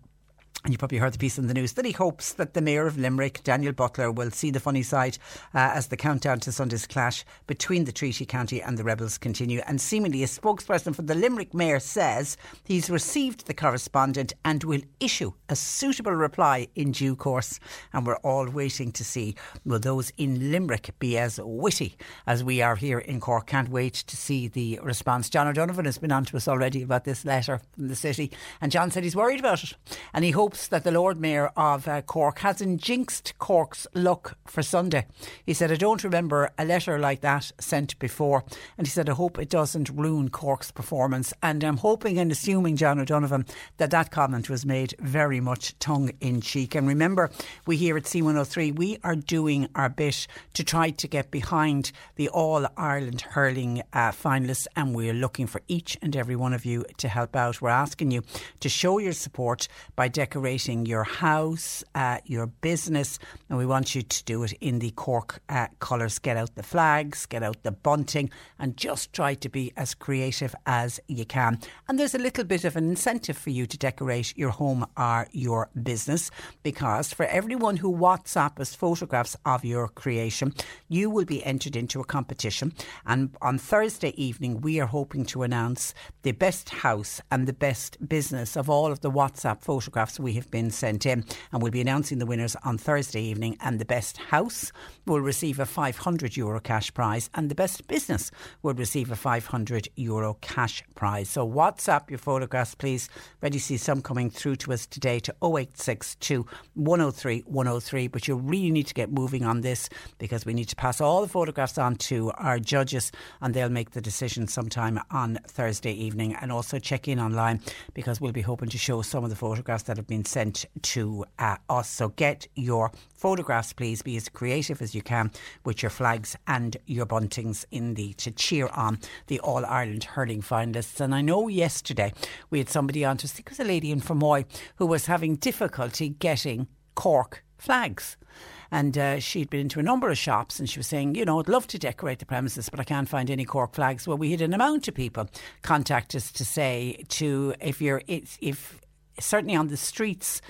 and you probably heard the piece in the news that he hopes that the Mayor of Limerick, Daniel Butler, will see the funny side uh, as the countdown to Sunday's clash between the Treaty County and the Rebels continue. And seemingly, a spokesperson for the Limerick Mayor says he's received the correspondent and will issue a suitable reply in due course. And we're all waiting to see will those in Limerick be as witty as we are here in Cork. Can't wait to see the response. John O'Donovan has been on to us already about this letter from the city, and John said he's worried about it, and he hopes that the Lord Mayor of uh, Cork hasn't jinxed Cork's luck for Sunday. He said, I don't remember a letter like that sent before. And he said, I hope it doesn't ruin Cork's performance. And I'm hoping and assuming, John O'Donovan, that that comment was made very much tongue in cheek. And remember, we here at C103, we are doing our bit to try to get behind the All Ireland hurling uh, finalists. And we're looking for each and every one of you to help out. We're asking you to show your support by decorating your house, uh, your business, and we want you to do it in the Cork uh, colours. Get out the flags, get out the bunting, and just try to be as creative as you can. And there's a little bit of an incentive for you to decorate your home or your business because for everyone who WhatsApp us photographs of your creation, you will be entered into a competition. And on Thursday evening, we are hoping to announce the best house and the best business of all of the WhatsApp photographs we have been sent in. And we'll be announcing the winners on Thursday evening. And the best house will receive a 500 euro cash prize, and the best business will receive a 500 euro cash prize. So WhatsApp your photographs, please. Ready to see some coming through to us today to 0862 103 103. But you really need to get moving on this because we need to pass all the photographs on to our judges and they'll make the decision sometime on Thursday evening. And also check in online because we'll be hoping to show some of the photographs that have been being sent to uh, us. So get your photographs, please. Be as creative as you can with your flags and your buntings in the to cheer on the All Ireland hurling finalists. And I know yesterday we had somebody on to, it was a lady in Fermoy who was having difficulty getting Cork flags. And uh, she'd been into a number of shops and she was saying, you know, I'd love to decorate the premises, but I can't find any Cork flags. Well, we had an amount of people contact us to say to if you're if certainly on the streets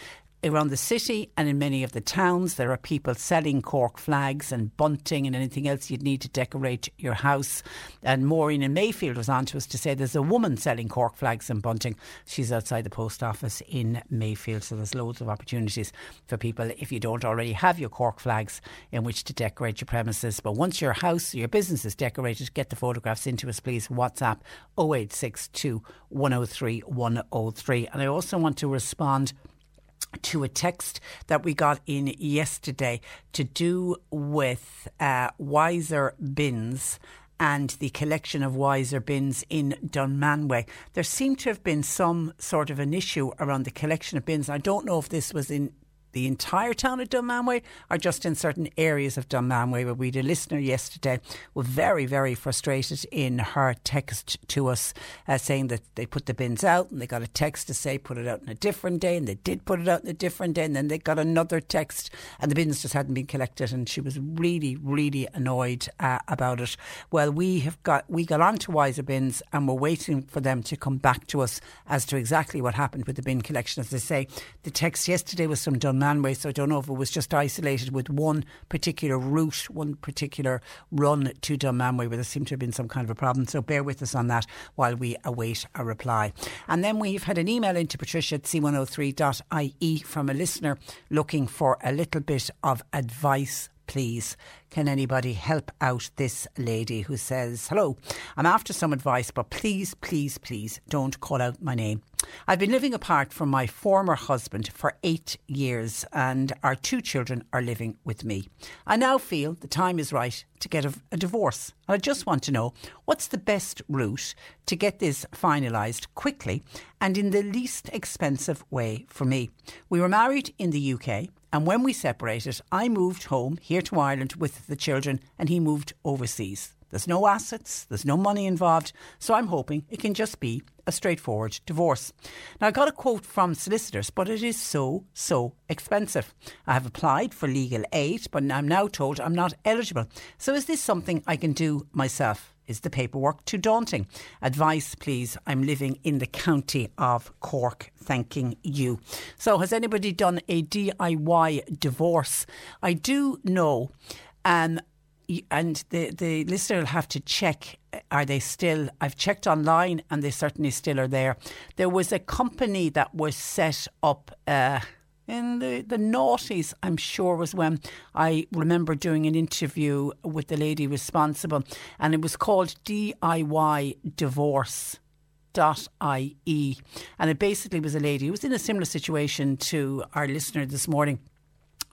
around the city and in many of the towns. There are people selling Cork flags and bunting and anything else you'd need to decorate your house. And Maureen in Mayfield was on to us to say there's a woman selling Cork flags and bunting. She's outside the post office in Mayfield. So there's loads of opportunities for people if you don't already have your Cork flags in which to decorate your premises. But once your house, your business is decorated, get the photographs into us, please. WhatsApp 0862 103 103. And I also want to respond to a text that we got in yesterday to do with uh, wiser bins and the collection of wiser bins in Dunmanway. There seemed to have been some sort of an issue around the collection of bins. I don't know if this was in the entire town of Dunmanway or just in certain areas of Dunmanway. But we had a listener yesterday was very, very frustrated in her text to us uh, saying that they put the bins out and they got a text to say put it out on a different day and they did put it out on a different day and then they got another text and the bins just hadn't been collected and she was really, really annoyed uh, about it. Well, we have got, we got on to Wiser Bins and we're waiting for them to come back to us as to exactly what happened with the bin collection. As they say, the text yesterday was from Dunmanway Manway, so I don't know if it was just isolated with one particular route, one particular run to Dunmanway, where there seemed to have been some kind of a problem. So bear with us on that while we await a reply. And then we've had an email into patricia at c103.ie from a listener looking for a little bit of advice please. Can anybody help out this lady who says, Hello, I'm after some advice, but please, please, please don't call out my name. I've been living apart from my former husband for eight years, and our two children are living with me. I now feel the time is right to get a, a divorce. And I just want to know what's the best route to get this finalised quickly and in the least expensive way for me. We were married in the UK. And when we separated, I moved home here to Ireland with the children, and he moved overseas. There's no assets, there's no money involved, so I'm hoping it can just be a straightforward divorce. Now, I got a quote from solicitors, but it is so, so expensive. I have applied for legal aid, but I'm now told I'm not eligible. So, is this something I can do myself? Is the paperwork too daunting? Advice, please. I'm living in the county of Cork. Thanking you. So, has anybody done a DIY divorce? I do know. Um, and the, the listener will have to check are they still I've checked online and they certainly still are there. There was a company that was set up uh, in the, the noughties, I'm sure, was when I remember doing an interview with the lady responsible, and it was called DIY Divorce. Dot IE and it basically was a lady who was in a similar situation to our listener this morning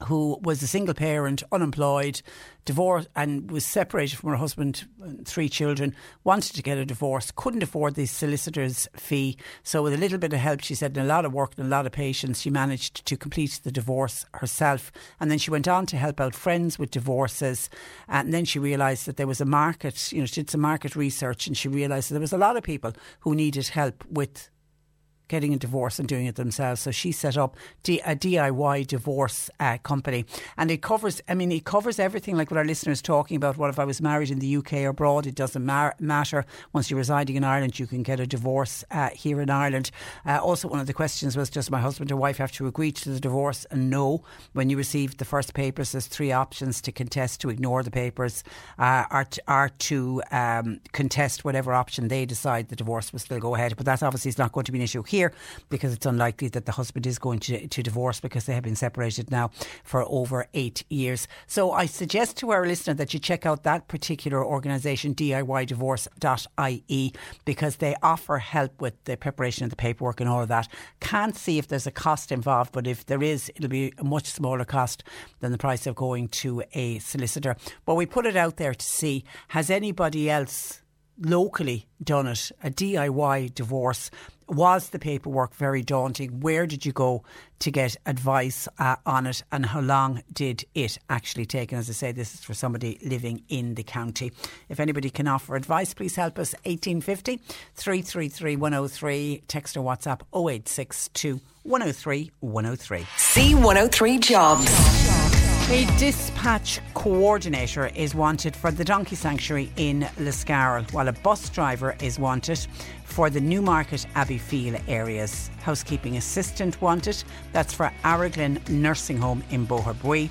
who was a single parent, unemployed, divorced, and was separated from her husband, three children, wanted to get a divorce, couldn't afford the solicitor's fee. So, with a little bit of help, she said, and a lot of work and a lot of patience, she managed to complete the divorce herself. And then she went on to help out friends with divorces. And then she realised that there was a market, you know, she did some market research and she realised that there was a lot of people who needed help with getting a divorce and doing it themselves. So she set up a DIY divorce uh, company, and it covers. I mean, it covers everything like what our listeners talking about. What if I was married in the UK or abroad? It doesn't mar- matter. Once you're residing in Ireland, you can get a divorce uh, here in Ireland. Uh, also, one of the questions was: Does my husband or wife have to agree to the divorce? And no. When you receive the first papers, there's three options to contest, to ignore the papers, uh, or, to, to um, contest whatever option they decide. The divorce will still go ahead, but that obviously is not going to be an issue here here because it's unlikely that the husband is going to, to divorce because they have been separated now for over eight years. So I suggest to our listener that you check out that particular organisation, DIYdivorce.ie, because they offer help with the preparation of the paperwork and all of that. Can't see if there's a cost involved, but if there is, it'll be a much smaller cost than the price of going to a solicitor. But we put it out there to see has anybody else locally done it, a DIY divorce. Was the paperwork very daunting? Where did you go to get advice uh, on it, and how long did it actually take? And as I say, this is for somebody living in the county. If anybody can offer advice, please help us. 1850 333 103. Text or WhatsApp 0862 103 103. C103 Jobs. A dispatch coordinator is wanted for the Donkey Sanctuary in Liscarroll, while a bus driver is wanted for the Newmarket Abbeyfeale areas. Housekeeping assistant wanted, that's for Araglin Nursing Home in Boherbue.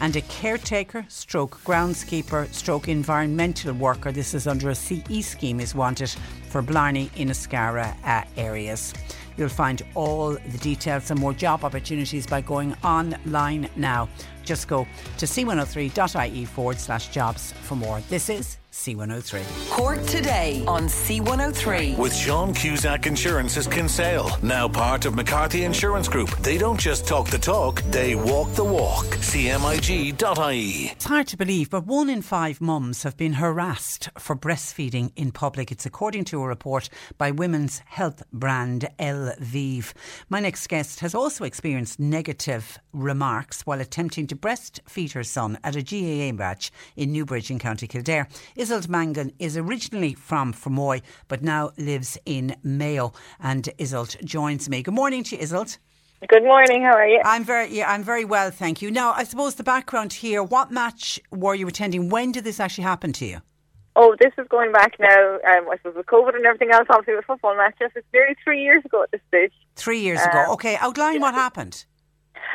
And a caretaker, stroke groundskeeper, stroke environmental worker, this is under a CE scheme, is wanted for Blarney Inniscarra uh, areas. You'll find all the details and more job opportunities by going online now. Just go to c103.ie forward slash jobs for more. This is C103. Cork today on C103. With Sean Cusack Insurance's Kinsale, now part of McCarthy Insurance Group. They don't just talk the talk, they walk the walk. CMIG.ie. It's hard to believe, but one in five mums have been harassed for breastfeeding in public. It's according to a report by women's health brand Elvie. My next guest has also experienced negative remarks while attempting to breastfeed her son at a GAA match in Newbridge in County Kildare. Isolt Mangan is originally from Fermoy but now lives in Mayo. And Isolt joins me. Good morning to you, Isolt. Good morning. How are you? I'm very, yeah, I'm very well, thank you. Now, I suppose the background here. What match were you attending? When did this actually happen to you? Oh, this is going back now. Um, I suppose with COVID and everything else, obviously with football matches, it's nearly three years ago at this stage. Three years um, ago. Okay, outline yeah. what happened.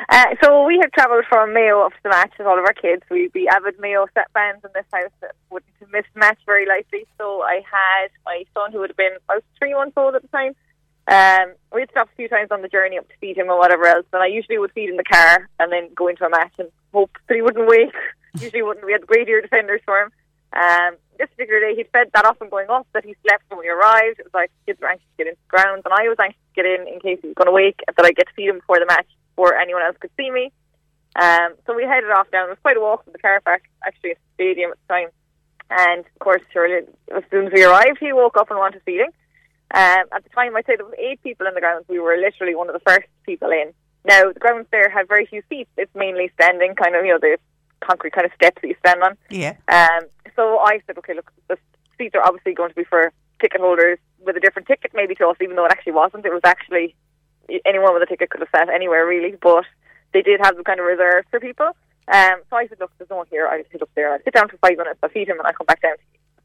Uh, so we had travelled from Mayo up to the match with all of our kids. We'd be avid Mayo set fans in this house that wouldn't have missed the match very lightly. So I had my son, who would have been about three months old at the time. Um, we'd stop a few times on the journey up to feed him or whatever else, and I usually would feed in the car and then go into a match and hope that he wouldn't wake. usually wouldn't. We had great ear defenders for him. Um, this particular day, he'd fed that off and going off that he slept when we arrived. It was like kids were anxious to get into the grounds, and I was anxious to get in in case he was going to wake, and that I'd get to feed him before the match before anyone else could see me. Um, so we headed off down. It was quite a walk from the car park, actually, at the stadium at the time. And of course, surely, as soon as we arrived, he woke up and wanted feeding. Um, at the time, I'd say there was eight people in the grounds. We were literally one of the first people in. Now, the grounds there have very few seats. It's mainly standing, kind of, you know, the concrete kind of steps that you stand on. Yeah. Um, so I said, okay, look, the seats are obviously going to be for ticket holders with a different ticket maybe to us, even though it actually wasn't. It was actually anyone with a ticket could have sat anywhere really, but they did have them kind of reserved for people. Um, so I said, look, there's no one here. I'll sit up there. I'll sit down for five minutes. I'll feed him and I'll come back down.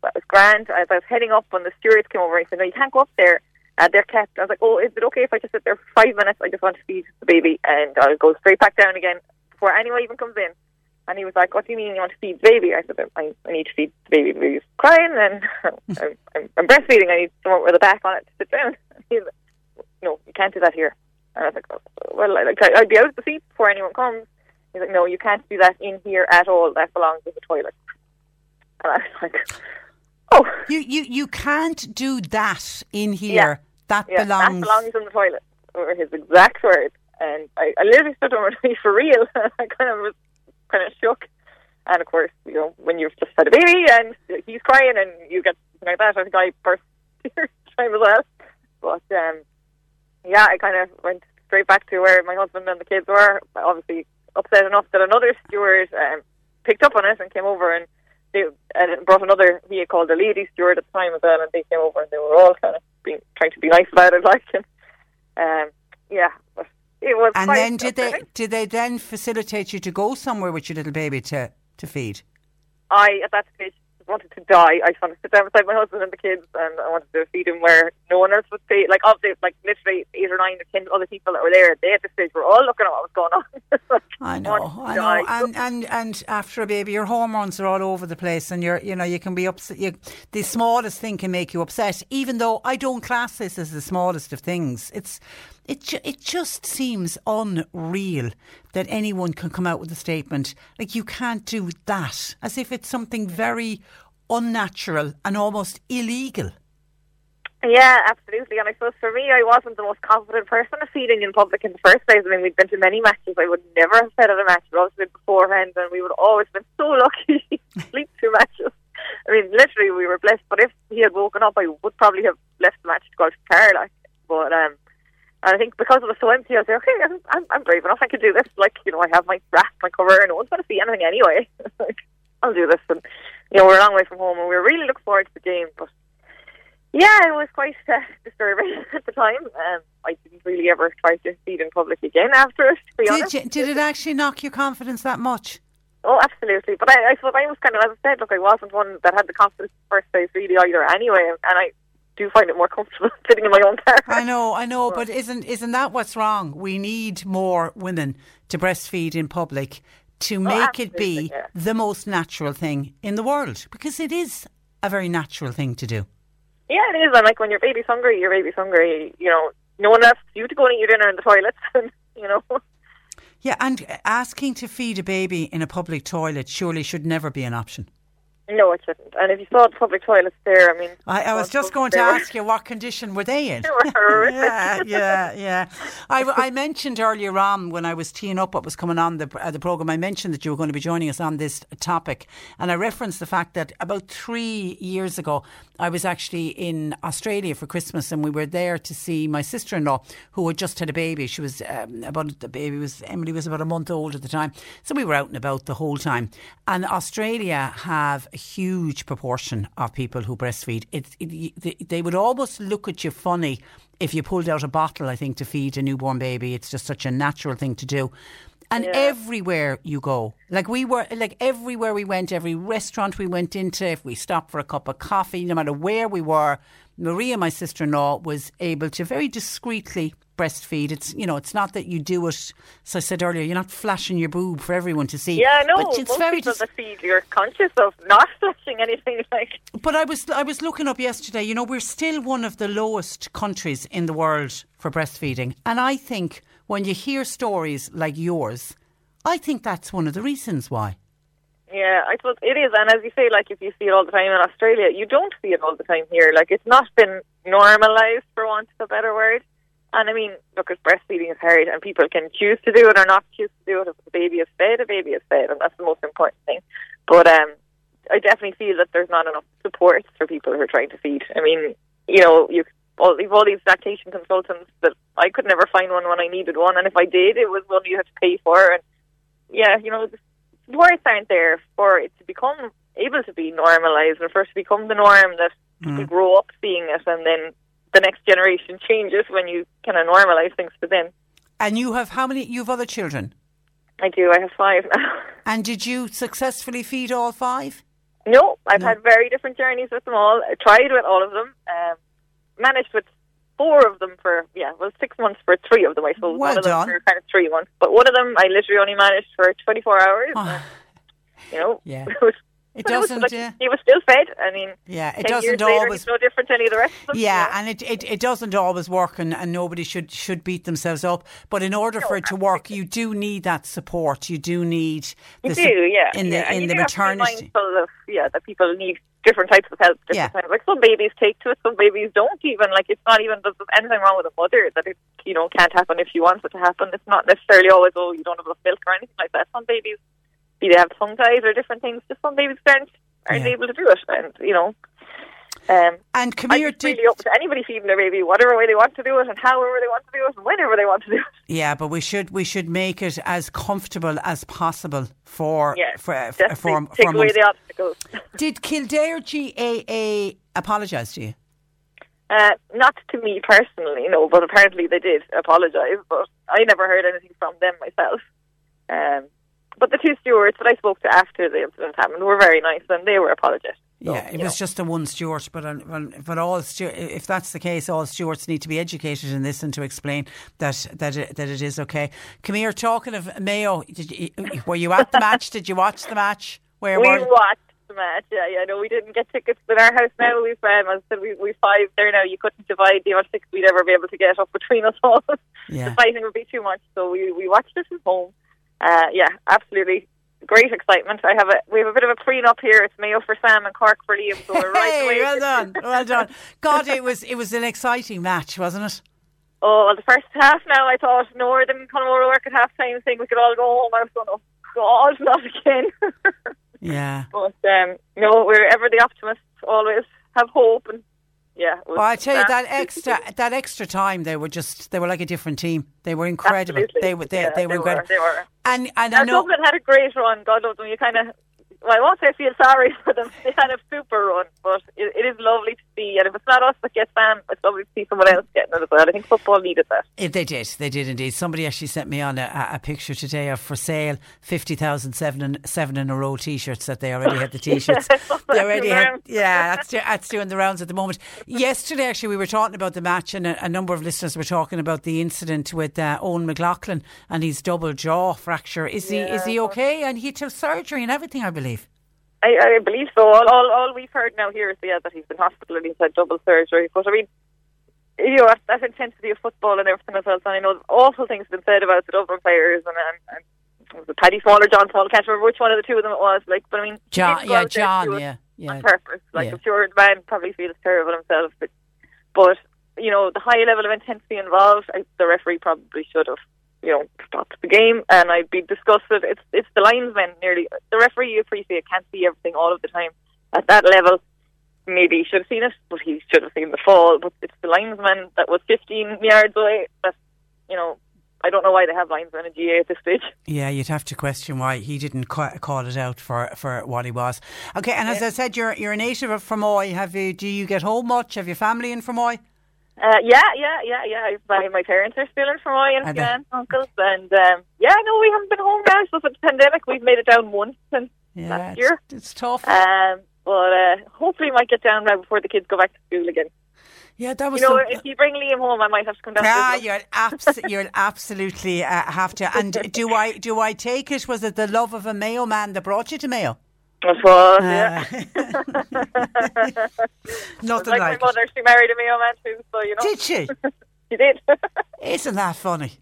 That was grand. As I was heading up, when the stewards came over, he said, no, you can't go up there. Uh, they're kept. I was like, oh, is it okay if I just sit there for five minutes? I just want to feed the baby and I'll go straight back down again before anyone even comes in. And he was like, what do you mean you want to feed the baby? I said, I, I need to feed the baby. The baby's crying and I'm, I'm, I'm breastfeeding. I need someone with a back on it to sit down. no, you can't do that here. And I was like, oh, well, like, I'd be out of the seat before anyone comes. He's like, no, you can't do that in here at all. That belongs in the toilet. And I was like, oh. You, you, you can't do that in here. Yeah. That yeah, belongs. That belongs in the toilet, were his exact words. And I, I literally stood over to me for real. I kind of was kind of shook. And of course, you know, when you've just had a baby and he's crying and you get something like that, I think I burst tears time as well. But um, yeah, I kind of went straight back to where my husband and the kids were. Obviously, upset enough that another steward um, picked up on it and came over and they uh, brought another vehicle called the lady steward at the time as well, and they came over and they were all kind of being trying to be nice about it, like and um, yeah. But it was and then did they did they then facilitate you to go somewhere with your little baby to to feed? I at that stage wanted to die. I just wanted to sit down beside my husband and the kids, and I wanted to feed him where no one else would see. Like obviously, like literally eight or nine or ten other people that were there. They at this stage were all looking at what was going on. I know, I know, and and and after a baby, your hormones are all over the place, and you're you know you can be upset. You, the smallest thing can make you upset. Even though I don't class this as the smallest of things, it's it ju- it just seems unreal that anyone can come out with a statement like you can't do that, as if it's something very unnatural and almost illegal. Yeah, absolutely. And I suppose for me, I wasn't the most confident person of feeding in public in the first place. I mean, we'd been to many matches. I would never have fed at a match. We'd always been beforehand, and we would always been so lucky to sleep through matches. I mean, literally, we were blessed. But if he had woken up, I would probably have left the match to go out to. Like, but um, and I think because it was so empty, I was like, okay, I'm, I'm, I'm brave enough. I can do this. Like, you know, I have my wrap, my cover, and no one's going to see anything anyway. like, I'll do this. And you know, we're a long way from home, and we were really looking forward to the game. But yeah, it was quite uh, disturbing at the time. Um, I didn't really ever try to feed in public again after it. To be Did, honest. you, did it actually knock your confidence that much? Oh, absolutely. But I, I suppose I was kind of, as I said, look, I wasn't one that had the confidence first place really either anyway, and I do find it more comfortable sitting in my own car. I know, I know, but isn't isn't that what's wrong? We need more women to breastfeed in public to oh, make it be Oh, yeah. the most natural thing in the world because it is a very natural thing to do. Yeah, it is. And like when your baby's hungry, your baby's hungry. You know, no one asks you to go and eat your dinner in the toilet. And, you know, Yeah, and asking to feed a baby in a public toilet surely should never be an option. No, it shouldn't. And if you saw the public toilets there, I mean, I, I was just going to ask you what condition were they in? They were yeah, yeah, yeah. I, I mentioned earlier on when I was teeing up what was coming on the uh, the program. I mentioned that you were going to be joining us on this topic, and I referenced the fact that about three years ago I was actually in Australia for Christmas, and we were there to see my sister in law who had just had a baby. She was um, about the baby was Emily was about a month old at the time, so we were out and about the whole time. And Australia have huge proportion of people who breastfeed. It, it, they- they would almost look at you funny if you pulled out a bottle, I think, to feed a newborn baby. It's just such a natural thing to do. And everywhere you go, like we were, like everywhere we went, every restaurant we went into, if we stopped for a cup of coffee, no matter where we were, Maria, my sister in law, was able to very discreetly breastfeed. It's, you know, it's not that you do it, as I said earlier, you're not flashing your boob for everyone to see. yeah, no, But it's most very people dis- that feed, you're conscious of not flashing anything. Like, But I was I was looking up yesterday. You know, we're still one of the lowest countries in the world for breastfeeding, and I think when you hear stories like yours, I think that's one of the reasons why. Yeah, I suppose it is. And as you say, like if you see it all the time in Australia, you don't see it all the time here. Like it's not been normalised, for want of a better word. And I mean, look, if breastfeeding is hard and people can choose to do it or not choose to do it. If the baby is fed, the baby is fed, and that's the most important thing. But um, I definitely feel that there's not enough support for people who are trying to feed. I mean, you know, you all, you've all these lactation consultants that I could never find one when I needed one, and if I did, it was one you had to pay for. And yeah, you know, the supports aren't there for it to become able to be normalised and for it to become the norm that people grow up seeing it, and then the next generation changes when you kind of normalise things for them. And you have how many? You have other children, I do. I have five now. and did you successfully feed all five? No, I've No. had very different journeys with them all. I tried with all of them. Um, managed with four of them for yeah, well, six months for three of them. I suppose Well one of them done. for kind of three months, but one of them I literally only managed for twenty four hours. Oh, you know, Yeah. it, was, It but doesn't, like, uh, he was still fed. I mean, Yeah, it 10 doesn't always- no different to any of the rest of them. Yeah, know? and it, it, it doesn't always work, and, and nobody should should beat themselves up. But in order for it to work, you do need that support. You do need You do, yeah. in the. And in you the do have to be maternity. mindful of, yeah, that people need different types of help. Different Yeah. times. Like some babies take to it, some babies don't even. Like it's not even that there's anything wrong with a mother that it you know can't happen if she wants it to happen. It's not necessarily always oh you don't have enough milk or anything like that. Some babies, be they have tongue ties or different things. Just some babies aren't aren't Yeah. able to do it, and you know. Um, And come I'm here, did, really open to anybody feeding their baby, whatever way they want to do it, and however they want to do it, and whenever they want to do it. yeah, but we should we should make it as comfortable as possible for Yeah, for for, for, take for away the obstacles. Did Kildare GAA apologise to you? Uh, not to me personally, no, but apparently they did apologise. But I never heard anything from them myself. Um, but the two stewards that I spoke to after the incident happened were very nice, and they were apologetic. So, Yeah, it was know. just a one steward, but uh, well, but all stew- if that's the case, all stewards need to be educated in this and to explain that that it, that it is okay. Come here, talking of Mayo, did you, were you at the match? Did you watch the match? Where we were? watched the match. Yeah, yeah. No, we didn't get tickets in our house. Now we've um, as I said, we we five there now. You couldn't divide the amount of tickets we'd ever be able to get up between us all. Yeah. the fighting would be too much. So we we watched it from home. Uh, yeah, absolutely. Great excitement. I have a we have a bit of a prenup here. It's Mayo for Sam and Cork for Liam. So we're right Hey, away. well done, well done. God, it was it was an exciting match, wasn't it? Oh, well, the first half now, I thought Northern come over to work at half time saying we could all go home. I was going, oh, God, not again. Yeah. But um, no, we're ever the optimists. Always have hope, and yeah. Well, I tell you that extra that extra time they were just they were like a different team. They were incredible. Absolutely. They were they, Yeah, they were they were, incredible. they were. And and Now, I know Dublin had a great run. God love them. You kind of, well, I won't say feel sorry for them. They had a super run, but it, it is lovely to see. And if it's not us that gets fan, it's lovely to see someone else getting it as well. I think football needed that. If they did, they did indeed. Somebody actually sent me on a, a- picture today of for sale fifty thousand seven in, seven in a row T-shirts that they already had the T-shirts. they already had, yeah, that's that's doing the rounds at the moment. Yesterday, actually, we were talking about the match, and a, a number of listeners were talking about the incident with uh, Eoghan McLaughlin and his double jaw fracture. Is he is he okay? And he took surgery and everything, I believe. I, I believe so. All, all, all we've heard now here is yeah, that he's been hospital and he's had double surgery. But I mean, you know, that, that intensity of football and everything well. So I know awful things have been said about the Dublin players and, and, and was it Paddy Small or John Paul? I can't remember which one of the two of them it was. Like, but I mean, John, yeah, out there to do John, yeah, yeah. on purpose. Like, Yeah. I'm sure the man probably feels terrible himself. But, but you know, the high level of intensity involved, I, the referee probably should have, you know, stopped the game. And I'd be disgusted. It's it's the linesmen nearly. The referee, you appreciate, can't see everything all of the time at that level. Maybe he should have seen it, but he should have seen the fall. But it's the linesman that was 15 yards away. That, you know, I don't know why they have linesmen in GA at this stage. Yeah, you'd have to question why he didn't call it out for, for what he was. Okay, and as I said, you're you're a native of Fermoy. Have you? Do you get home much? Have your family in Fermoy? Uh, yeah, yeah, yeah, yeah. My, my parents are still in Fermoy and aunts, uncles, and um, yeah, no, we haven't been home now since the pandemic. We've made it down once since Yeah, last it's, year. it's tough. Um, but uh, hopefully, we might get down now before the kids go back to school again. yeah, that was. You know, some- if you bring Liam home, I might have to come down. Ah, to visit him. you're abs- you'll absolutely uh, have to. And do I do I take it? Was it the love of a Mayo man that brought you to Mayo? Course, yeah. Nothing like, like, my mother, she married a Mayo man too, so you know. Did she? She did. Isn't that funny?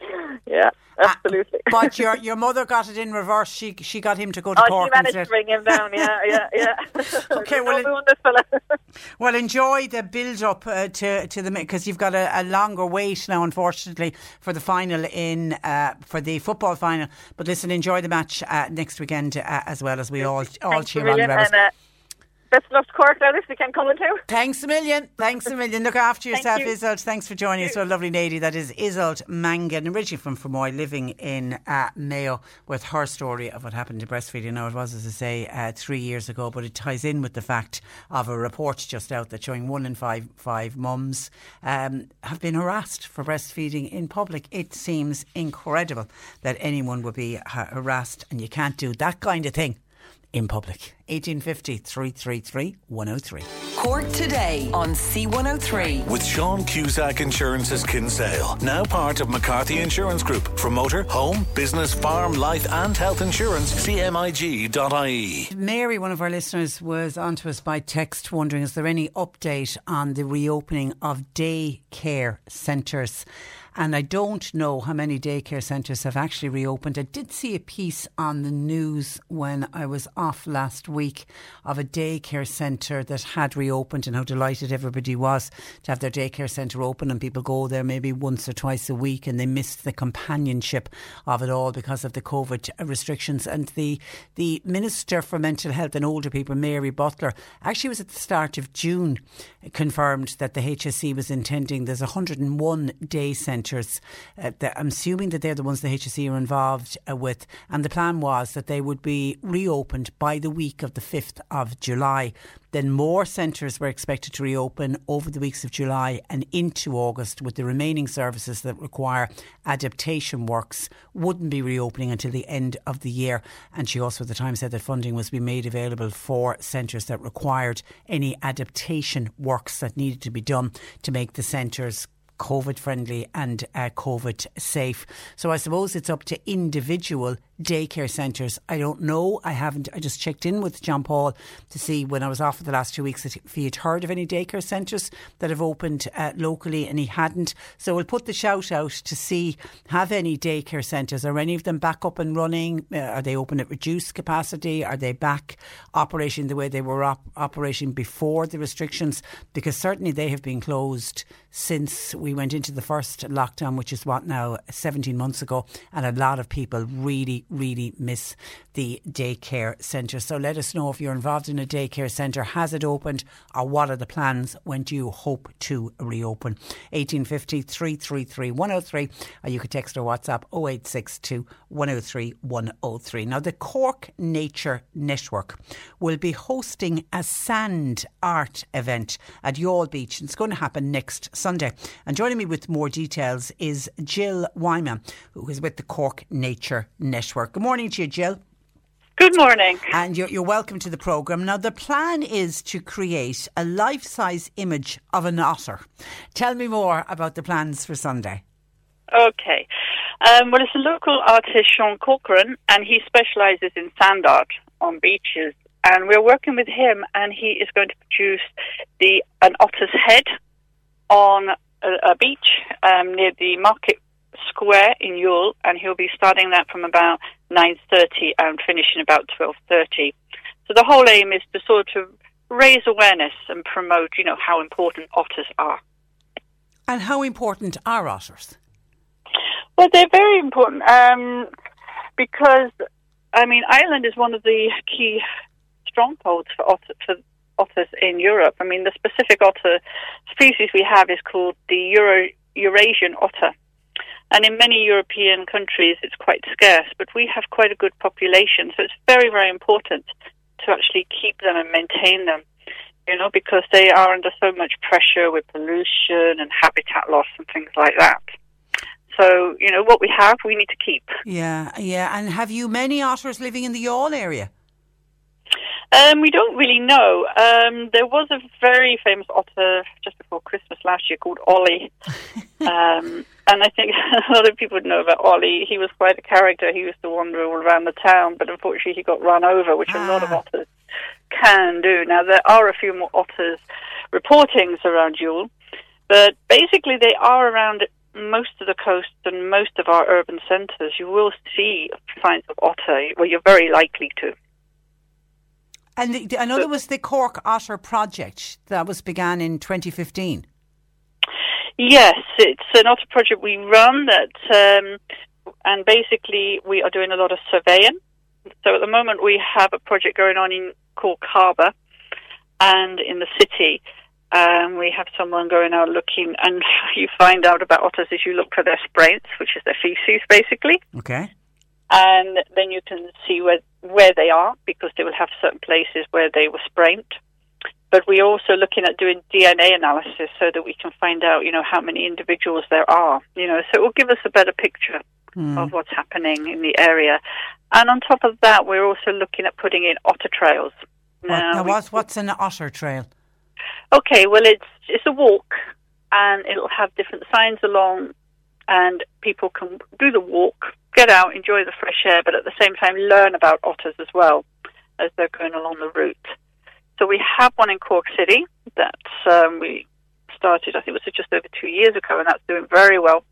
yeah, absolutely. But your your mother got it in reverse. She she got him to go to Oh, Cork she managed to bring him down. Yeah, yeah, yeah. Okay, well, no it- doing this fella. Well, enjoy the build up uh, to to the because you've got a, a longer wait now, unfortunately, for the final in uh, for the football final. But listen, enjoy the match uh, next weekend uh, as well as we all all Thanks a cheer on the Rebels. Uh, best of Cork now this weekend coming too. Thanks a million. Thanks a million. Look after Thank yourself, you. Isolt. Thanks for joining us. What a lovely lady that is Isolt Mangan, originally from Fermoy, living in uh, Mayo, with her story of what happened to breastfeeding. Now, it was, as I say, uh, three years ago, but it ties in with the fact of a report just out that showing one in five, five mums um, have been harassed for breastfeeding in public. It seems incredible that anyone would be ha- harassed, and you can't do that kind of thing in public. 1850 333 103. Cork today on C103. With Sean Cusack Insurance's Kinsale, now part of McCarthy Insurance Group. For motor, home, business, farm, life, and health insurance, cmig.ie. Mary, one of our listeners, was on to us by text wondering is there any update on the reopening of daycare centres? And I don't know how many daycare centres have actually reopened. I did see a piece on the news when I was off last week of a daycare centre that had reopened and how delighted everybody was to have their daycare centre open. And people go there maybe once or twice a week and they missed the companionship of it all because of the COVID restrictions. And the, the Minister for Mental Health and Older People, Mary Butler, actually was at the start of June confirmed that the HSE was intending there's 101 day Uh, I'm assuming that they're the ones the HSE are involved uh, with. And the plan was that they would be reopened by the week of the 5th of July. Then more centres were expected to reopen over the weeks of July and into August, with the remaining services that require adaptation works wouldn't be reopening until the end of the year. And she also at the time said that funding was be made available for centres that required any adaptation works that needed to be done to make the centres COVID friendly and uh, COVID safe. So I suppose it's up to individual daycare centres. I don't know. I haven't. I just checked in with John Paul to see when I was off for the last two weeks if he had heard of any daycare centres that have opened uh, locally, and he hadn't. So we'll put the shout out to see have any daycare centres. Are any of them back up and running? Uh, are they open at reduced capacity? Are they back operating the way they were op- operating before the restrictions? Because certainly they have been closed since we we went into the first lockdown, which is what now 17 months ago, and a lot of people really, really miss the daycare centre. So let us know if you're involved in a daycare centre. Has it opened, or what are the plans? When do you hope to reopen? 1850 333 103, or you could text or WhatsApp 0862 103 103. Now, the Cork Nature Network will be hosting a sand art event at Youghal Beach. It's going to happen next Sunday. And joining me with more details is Jill Wyman, who is with the Cork Nature Network. Good morning to you, Jill. Good morning. And you're, you're welcome to the programme. Now, the plan is to create a life size image of an otter. Tell me more about the plans for Sunday. Okay. Um, well, it's a local artist, Sean Corcoran, and he specialises in sand art on beaches. And we're working with him, and he is going to produce the an otter's head on a, a beach um, near the market square in Youghal, and he'll be starting that from about 9.30 and finishing about 12.30. So the whole aim is to sort of raise awareness and promote, you know, how important otters are. And how important are otters? Well, they're very important um, because, I mean, Ireland is one of the key strongholds for, otter, for otters in Europe. I mean, the specific otter species we have is called the Euro, Eurasian otter. And in many European countries, it's quite scarce, but we have quite a good population. So it's very, very important to actually keep them and maintain them, you know, because they are under so much pressure with pollution and habitat loss and things like that. So, you know, what we have, we need to keep. Yeah, yeah. And have you many otters living in the Youghal area? Um, we don't really know. Um, there was a very famous otter just before Christmas last year called Ollie. um, and I think a lot of people would know about Ollie. He was quite a character. He used to wander all around the town, but unfortunately he got run over, which ah. a lot of ah. otters can do. Now, there are a few more otters reportings around Youghal, but basically they are around most of the coast and most of our urban centres. You will see signs of otter, well, you're very likely to. And the, I know there was the Cork Otter Project that was began in 2015. Yes, it's an otter project we run that, um, and basically we are doing a lot of surveying. So at the moment we have a project going on in Cork Harbour and in the city. Um, we have someone going out looking, and you find out about otters as you look for their spraints, which is their feces, basically. Okay and then you can see where where they are because they will have certain places where they were sprained. But we're also looking at doing DNA analysis so that we can find out, you know, how many individuals there are. You know, so it will give us a better picture mm. of what's happening in the area. And on top of that, we're also looking at putting in otter trails. Now, now what's what's an otter trail? Okay, well, it's it's a walk, and it'll have different signs along, and people can do the walk get out, enjoy the fresh air, but at the same time learn about otters as well as they're going along the route. So we have one in Cork City that um, we started, I think it was just over two years ago, and that's doing very well.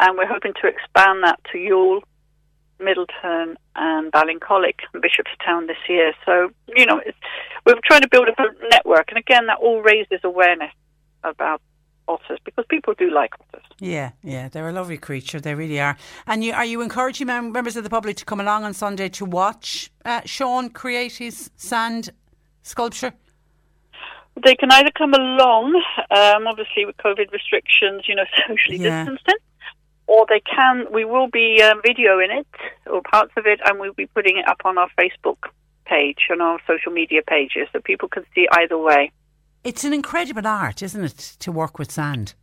And we're hoping to expand that to Youghal, Midleton, and Ballincollig and Bishopstown this year. So, you know, we're trying to build up a network, and again, that all raises awareness about otters because people do like otters. Yeah, yeah, they're a lovely creature. They really are. And you, are you encouraging members of the public to come along on Sunday to watch uh, Sean create his sand sculpture? They can either come along, um, obviously with COVID restrictions, you know, socially yeah. distancing, or they can. We will be um, videoing it or parts of it, and we'll be putting it up on our Facebook page and our social media pages, so people can see either way. It's an incredible art, isn't it, to work with sand?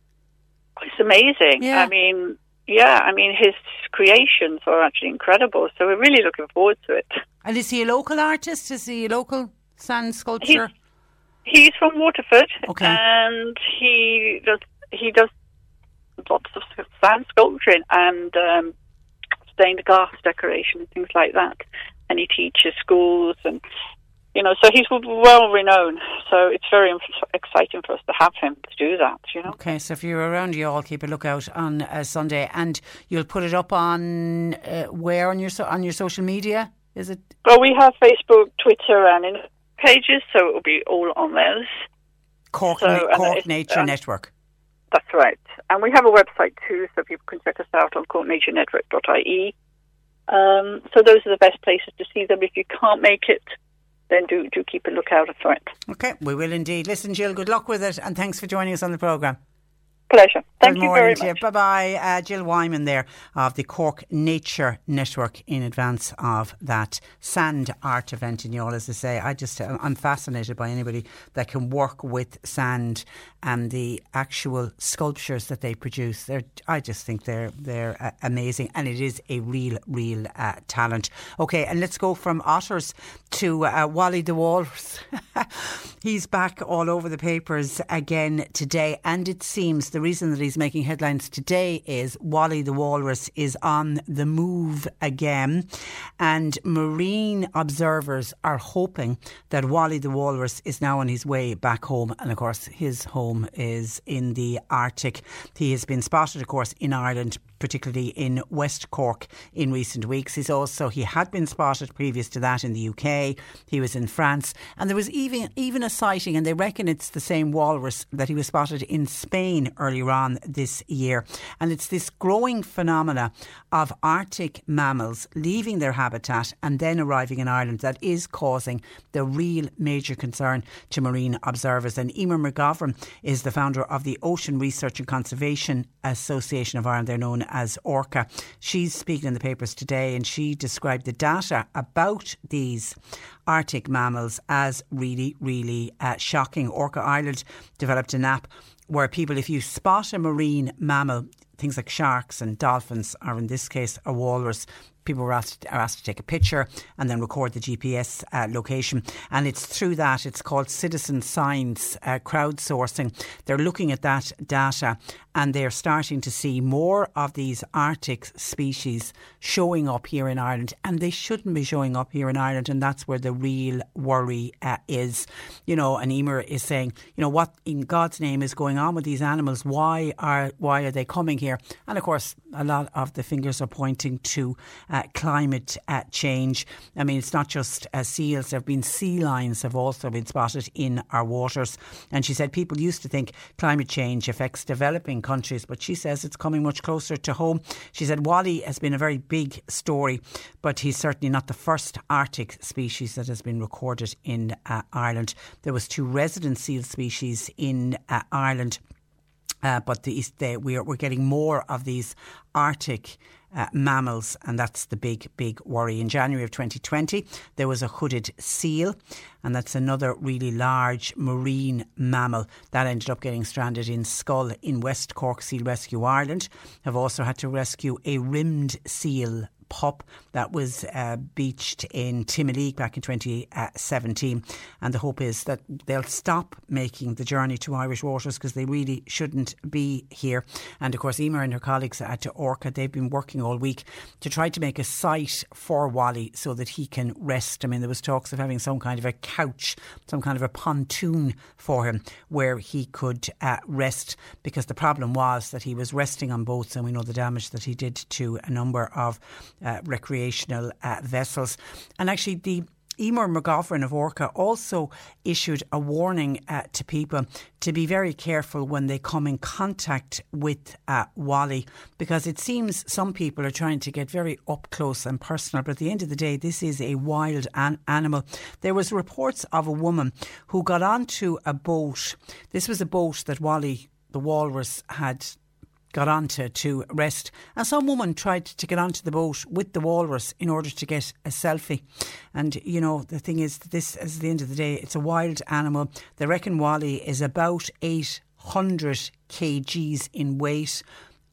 It's amazing. Yeah. I mean, yeah, I mean, his creations are actually incredible. So we're really looking forward to it. And is he a local artist? Is he a local sand sculptor? He's, he's from Waterford. Okay. And he does he does lots of sand sculpturing and um, stained glass decoration and things like that. And he teaches schools and you know, so he's well renowned. So it's very exciting for us to have him to do that. You know. Okay, so if you're around, you all keep a lookout on uh, Sunday, and you'll put it up on uh, where on your so- on your social media. Is it? Well, we have Facebook, Twitter, and in pages, so it will be all on those. Cork, so, Cork Nature uh, Network. That's right. And we have a website too, so people can check us out on corknaturenetwork.ie. Um, so those are the best places to see them. If you can't make it, then do, do keep a lookout for it. Okay, we will indeed. Listen, Jill, good luck with it, and thanks for joining us on the programme. Pleasure. Thank Good you very much. Bye bye. Uh, Jill Wyman there of the Cork Nature Network in advance of that sand art event in Youghal. As I say, I just, I'm fascinated by anybody that can work with sand and the actual sculptures that they produce. They're, I just think they're, they're uh, amazing and it is a real, real uh, talent. Okay, and let's go from otters to uh, Wally the Walrus. He's back all over the papers again today, and it seems the reason that he's making headlines today is Wally the Walrus is on the move again, and marine observers are hoping that Wally the Walrus is now on his way back home, and of course, his home is in the Arctic. He has been spotted, of course, in Ireland particularly in West Cork in recent weeks. He's also he had been spotted previous to that in the UK. He was in France, and there was even even a sighting, and they reckon it's the same walrus that he was spotted in Spain earlier on this year. And it's this growing phenomena of Arctic mammals leaving their habitat and then arriving in Ireland that is causing the real major concern to marine observers. And Emer McGovern is the founder of the Ocean Research and Conservation Association of Ireland. They're known as ORCA. She's speaking in the papers today and she described the data about these Arctic mammals as really, really uh, shocking. Orca Ireland developed an app where people, if you spot a marine mammal, things like sharks and dolphins, or in this case, a walrus, people were asked, are asked to take a picture and then record the GPS uh, location. And it's through that, it's called citizen science uh, crowdsourcing. They're looking at that data and they're starting to see more of these Arctic species showing up here in Ireland. And they shouldn't be showing up here in Ireland. And that's where the real worry uh, is. You know, and Emer is saying, you know, what in God's name is going on with these animals? Why are, why are they coming here? And of course, a lot of the fingers are pointing to uh, climate uh, change. I mean, it's not just uh, seals, there have been sea lions have also been spotted in our waters. And she said people used to think climate change affects developing countries, but she says it's coming much closer to home. She said Wally has been a very big story, but he's certainly not the first Arctic species that has been recorded in uh, Ireland. There was two resident seal species in uh, Ireland. Uh, but the, the, we're, we're getting more of these Arctic uh, mammals, and that's the big, big worry. In January of 2020, there was a hooded seal, and that's another really large marine mammal that ended up getting stranded in Schull in West Cork. Seal Rescue Ireland have also had to rescue a ringed seal pup that was uh, beached in Timoleague back in 2017. And the hope is that they'll stop making the journey to Irish waters because they really shouldn't be here. And of course, Emer and her colleagues at Orca, they've been working all week to try to make a site for Wally so that he can rest. I mean, there was talks of having some kind of a couch, some kind of a pontoon for him where he could uh, rest because the problem was that he was resting on boats and we know the damage that he did to a number of uh, recreational uh, vessels. And actually, the Emer McGovern of Orca also issued a warning uh, to people to be very careful when they come in contact with uh, Wally because it seems some people are trying to get very up close and personal. But at the end of the day, this is a wild an- animal. There was reports of a woman who got onto a boat. This was a boat that Wally the walrus had got onto to rest. And some woman tried to get onto the boat with the walrus in order to get a selfie. And, you know, the thing is, this, is the end of the day, it's a wild animal. They reckon Wally is about 800 kgs in weight,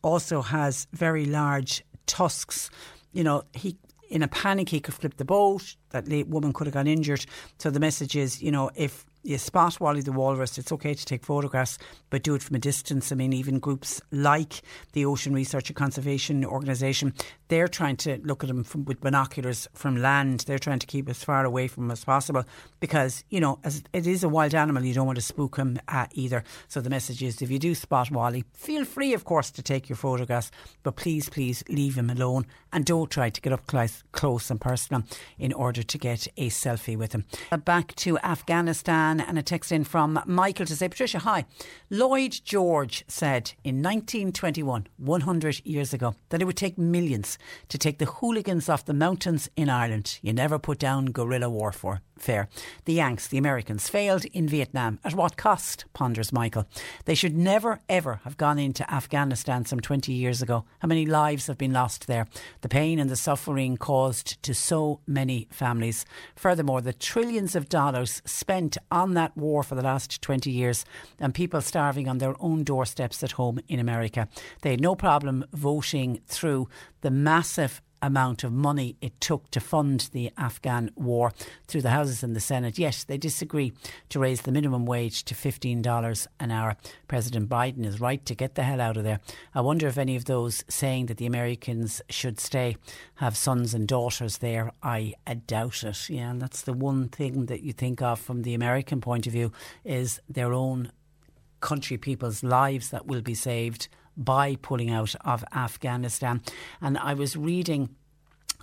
also has very large tusks. You know, he in a panic, he could flip the boat. That woman could have got injured. So the message is, you know, if you spot Wally the Walrus, it's okay to take photographs, but do it from a distance. I mean, even groups like the Ocean Research and Conservation Organisation, they're trying to look at him from, with binoculars from land. They're trying to keep as far away from as possible because, you know, as it is a wild animal, you don't want to spook him uh, either. So the message is if you do spot Wally, feel free, of course, to take your photographs, but please, please leave him alone and don't try to get up close, close and personal in order to get a selfie with him. Back to Afghanistan. And a text in from Michael to say, Patricia, hi. Lloyd George said in 1921, 100 years ago, that it would take millions to take the hooligans off the mountains in Ireland. You never put down guerrilla warfare fair. The Yanks, the Americans, failed in Vietnam. At what cost? ponders Michael. They should never, ever have gone into Afghanistan some 20 years ago. How many lives have been lost there? The pain and the suffering caused to so many families. Furthermore, the trillions of dollars spent on that war for the last 20 years and people starving on their own doorsteps at home in America. They had no problem voting through the massive amount of money it took to fund the Afghan war through the Houses and the Senate. Yet they disagree to raise the minimum wage to $15 an hour. President Biden is right to get the hell out of there. I wonder if any of those saying that the Americans should stay have sons and daughters there. I doubt it. Yeah, and that's the one thing that you think of from the American point of view is their own country people's lives that will be saved by pulling out of Afghanistan. And I was reading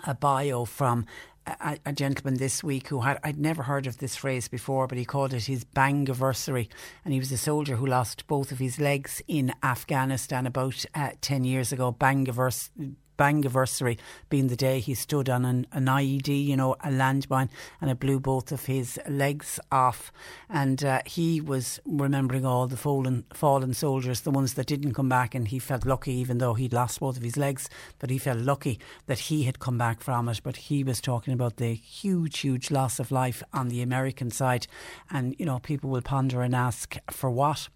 a bio from a, a, gentleman this week who had I'd never heard of this phrase before, but he called it his bangiversary, and he was a soldier who lost both of his legs in Afghanistan about uh, ten years ago. Bangiversary Bangiversary being the day he stood on an, an IED, you know, a landmine, and it blew both of his legs off. And uh, he was remembering all the fallen, fallen soldiers, the ones that didn't come back, and he felt lucky, even though he'd lost both of his legs, but he felt lucky that he had come back from it. But he was talking about the huge, huge loss of life on the American side. And, you know, people will ponder and ask, for what?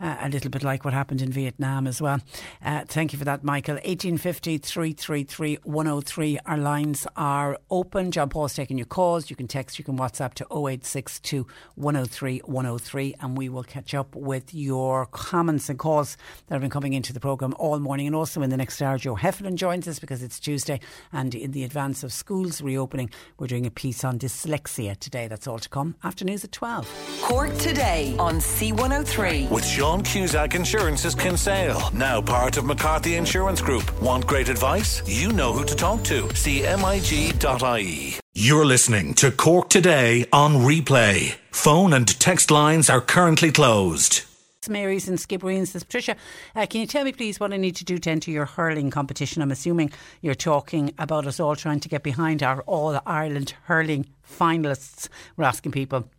Uh, a little bit like what happened in Vietnam as well. Uh, thank you for that, Michael. 1850 333 103. Our lines are open. John Paul's taking your calls. You can text, you can WhatsApp to 0862 103 103, and we will catch up with your comments and calls that have been coming into the programme all morning. And also in the next hour, Joe Heffernan joins us because it's Tuesday, and in the advance of schools reopening, we're doing a piece on dyslexia today. That's all to come. Afternoons at 12. Cork today on C103. With Sean Sean Cusack Insurance's Kinsale, now part of McCarthy Insurance Group. Want great advice? You know who to talk to. CMIG.ie. You're listening to Cork Today on replay. Phone and text lines are currently closed. Mary's and Skibbereen says, Patricia, uh, can you tell me please what I need to do to enter your hurling competition? I'm assuming you're talking about us all trying to get behind our All Ireland hurling finalists. We're asking people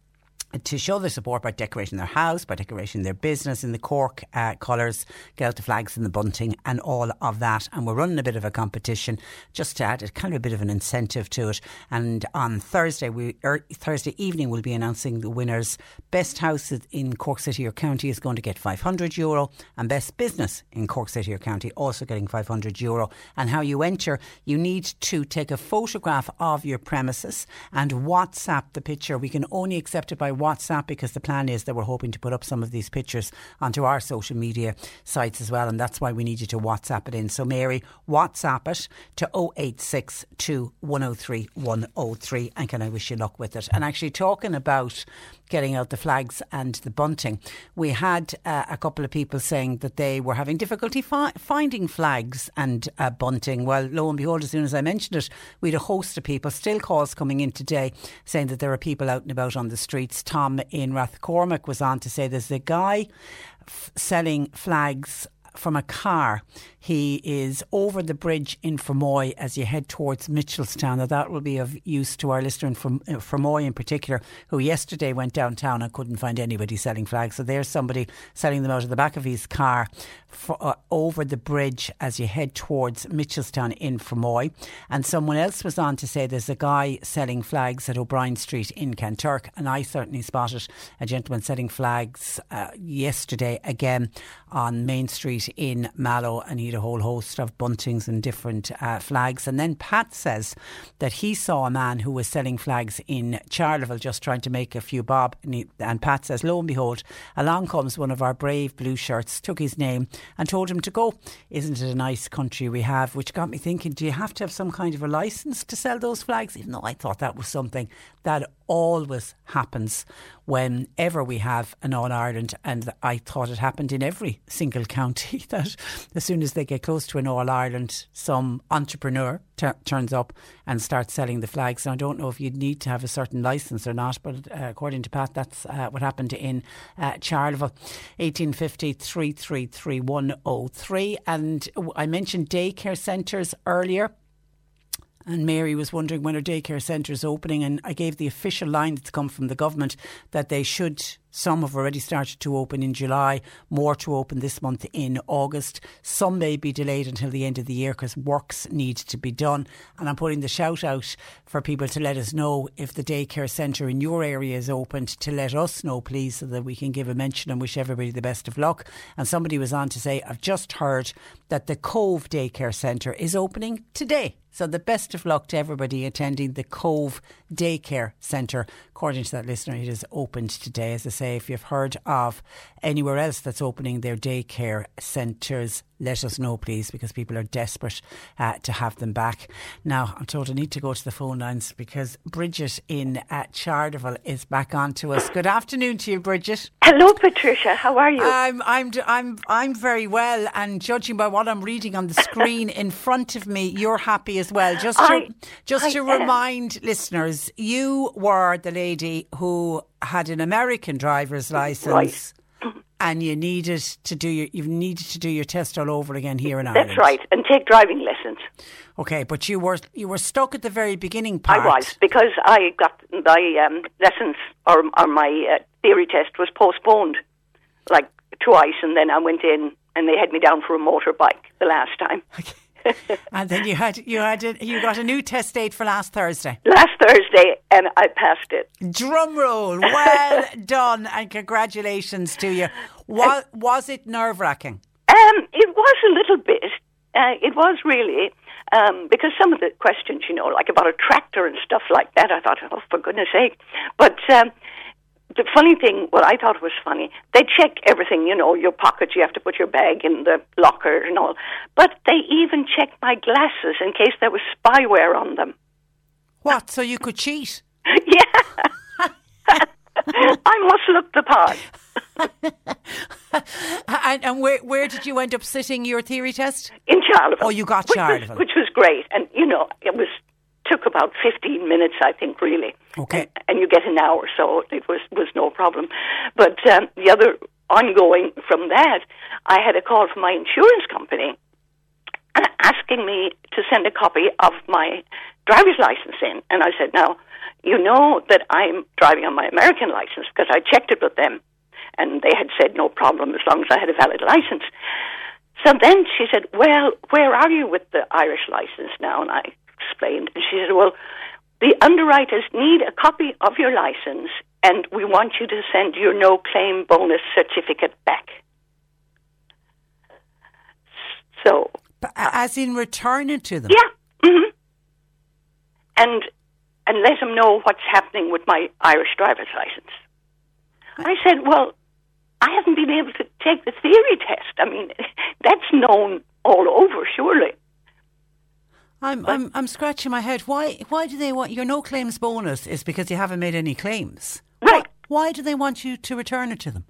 to show their support by decorating their house, by decorating their business in the Cork uh, colours, Gaelta flags and the bunting and all of that. And we're running a bit of a competition just to add a kind of a bit of an incentive to it. And on Thursday, we er, Thursday evening, we'll be announcing the winners. Best house in Cork City or County is going to get 500 euro, and best business in Cork City or County also getting 500 euro. And how you enter, you need to take a photograph of your premises and WhatsApp the picture. We can only accept it by WhatsApp because the plan is that we're hoping to put up some of these pictures onto our social media sites as well, and that's why we need you to WhatsApp it in. So, Mary, WhatsApp it to 0862 103 103, and can I wish you luck with it? And actually, talking about getting out the flags and the bunting, we had uh, a couple of people saying that they were having difficulty fi- finding flags and uh, bunting. Well, lo and behold, as soon as I mentioned it, we had a host of people, still calls coming in today, saying that there are people out and about on the streets. Tom in Rathcormac was on to say there's a guy f- selling flags from a car he is over the bridge in Fermoy as you head towards Mitchelstown. Now, that will be of use to our listener in uh, Fermoy in particular, who yesterday went downtown and couldn't find anybody selling flags. So there's somebody selling them out of the back of his car for, uh, over the bridge as you head towards Mitchelstown in Fermoy. And someone else was on to say there's a guy selling flags at O'Brien Street in Kanturk. And I certainly spotted a gentleman selling flags uh, yesterday again on Main Street in Mallow. And he had a whole host of buntings and different uh, flags. And then Pat says that he saw a man who was selling flags in Charleville just trying to make a few bob. And, he, and Pat says, lo and behold, along comes one of our brave blue shirts, took his name and told him to go. Isn't it a nice country we have? Which got me thinking, do you have to have some kind of a license to sell those flags? Even though I thought that was something that always happens whenever we have an All Ireland, and I thought it happened in every single county that as soon as they get close to an All Ireland, some entrepreneur turns up and starts selling the flags. And I don't know if you'd need to have a certain license or not, but uh, according to Pat, that's uh, what happened in uh, Charleville. 1850 333 103. And I mentioned daycare centres earlier. And Mary was wondering when her daycare centre is opening, and I gave the official line that's come from the government that they should. Some have already started to open in July, more to open this month in August. Some may be delayed until the end of the year because works need to be done. And I'm putting the shout out for people to let us know if the daycare centre in your area is opened to let us know, please, so that we can give a mention and wish everybody the best of luck. And somebody was on to say, I've just heard that the Cobh Daycare Centre is opening today. So the best of luck to everybody attending the Cobh Daycare Centre. According to that listener, it is opened today. As I say, if you've heard of anywhere else that's opening their daycare centres, let us know, please, because people are desperate uh, to have them back. Now, I'm told I need to go to the phone lines because Bridget in uh, Charleville is back on to us. Good afternoon to you, Bridget. Hello, Patricia. How are you? I'm, I'm, I'm, I'm very well, and judging by what I'm reading on the screen in front of me, you're happy as well. Just to, I- just I to am. remind listeners, you were the lady who had an American driver's license. And you needed to do your you needed to do your test all over again here in Ireland. That's right, and take driving lessons. Okay, but you were you were stuck at the very beginning part. I was because I got my um, lessons or, or my uh, theory test was postponed like twice, and then I went in and they had me down for a motorbike the last time. And then you had you had a, you got a new test date for last Thursday. Last Thursday, and I passed it. Drum roll, well done, and congratulations to you. Was was it nerve wracking? Um, it was a little bit. Uh, it was really um, because some of the questions, you know, like about a tractor and stuff like that, I thought, oh, for goodness sake. But um, the funny thing, what I thought was funny, they check everything, you know, your pockets, you have to put your bag in the locker and all. But they even checked my glasses in case there was spyware on them. What? So you could cheat? yeah. I must look the part. and and where where did you end up sitting your theory test? In Charleville. Oh, you got which Charleville. Was, which was great. And, you know, it was took about 15 minutes, I think, really. Okay. And, and you get an hour, so it was, was no problem. But um, the other ongoing from that, I had a call from my insurance company asking me to send a copy of my driver's license in. And I said, now, you know that I'm driving on my American license because I checked it with them. And they had said no problem as long as I had a valid license. So then she said, Well, where are you with the Irish license now? And I explained. And she said, Well, the underwriters need a copy of your license and we want you to send your no claim bonus certificate back. So, But as in return it to them? yeah. hmm And, and let them know what's happening with my Irish driver's license. I said, Well, I haven't been able to take the theory test. I mean, that's known all over, surely. I'm, I'm I'm scratching my head. Why why do they want your no claims bonus? Is because you haven't made any claims. Right. Why do they want you to return it to them?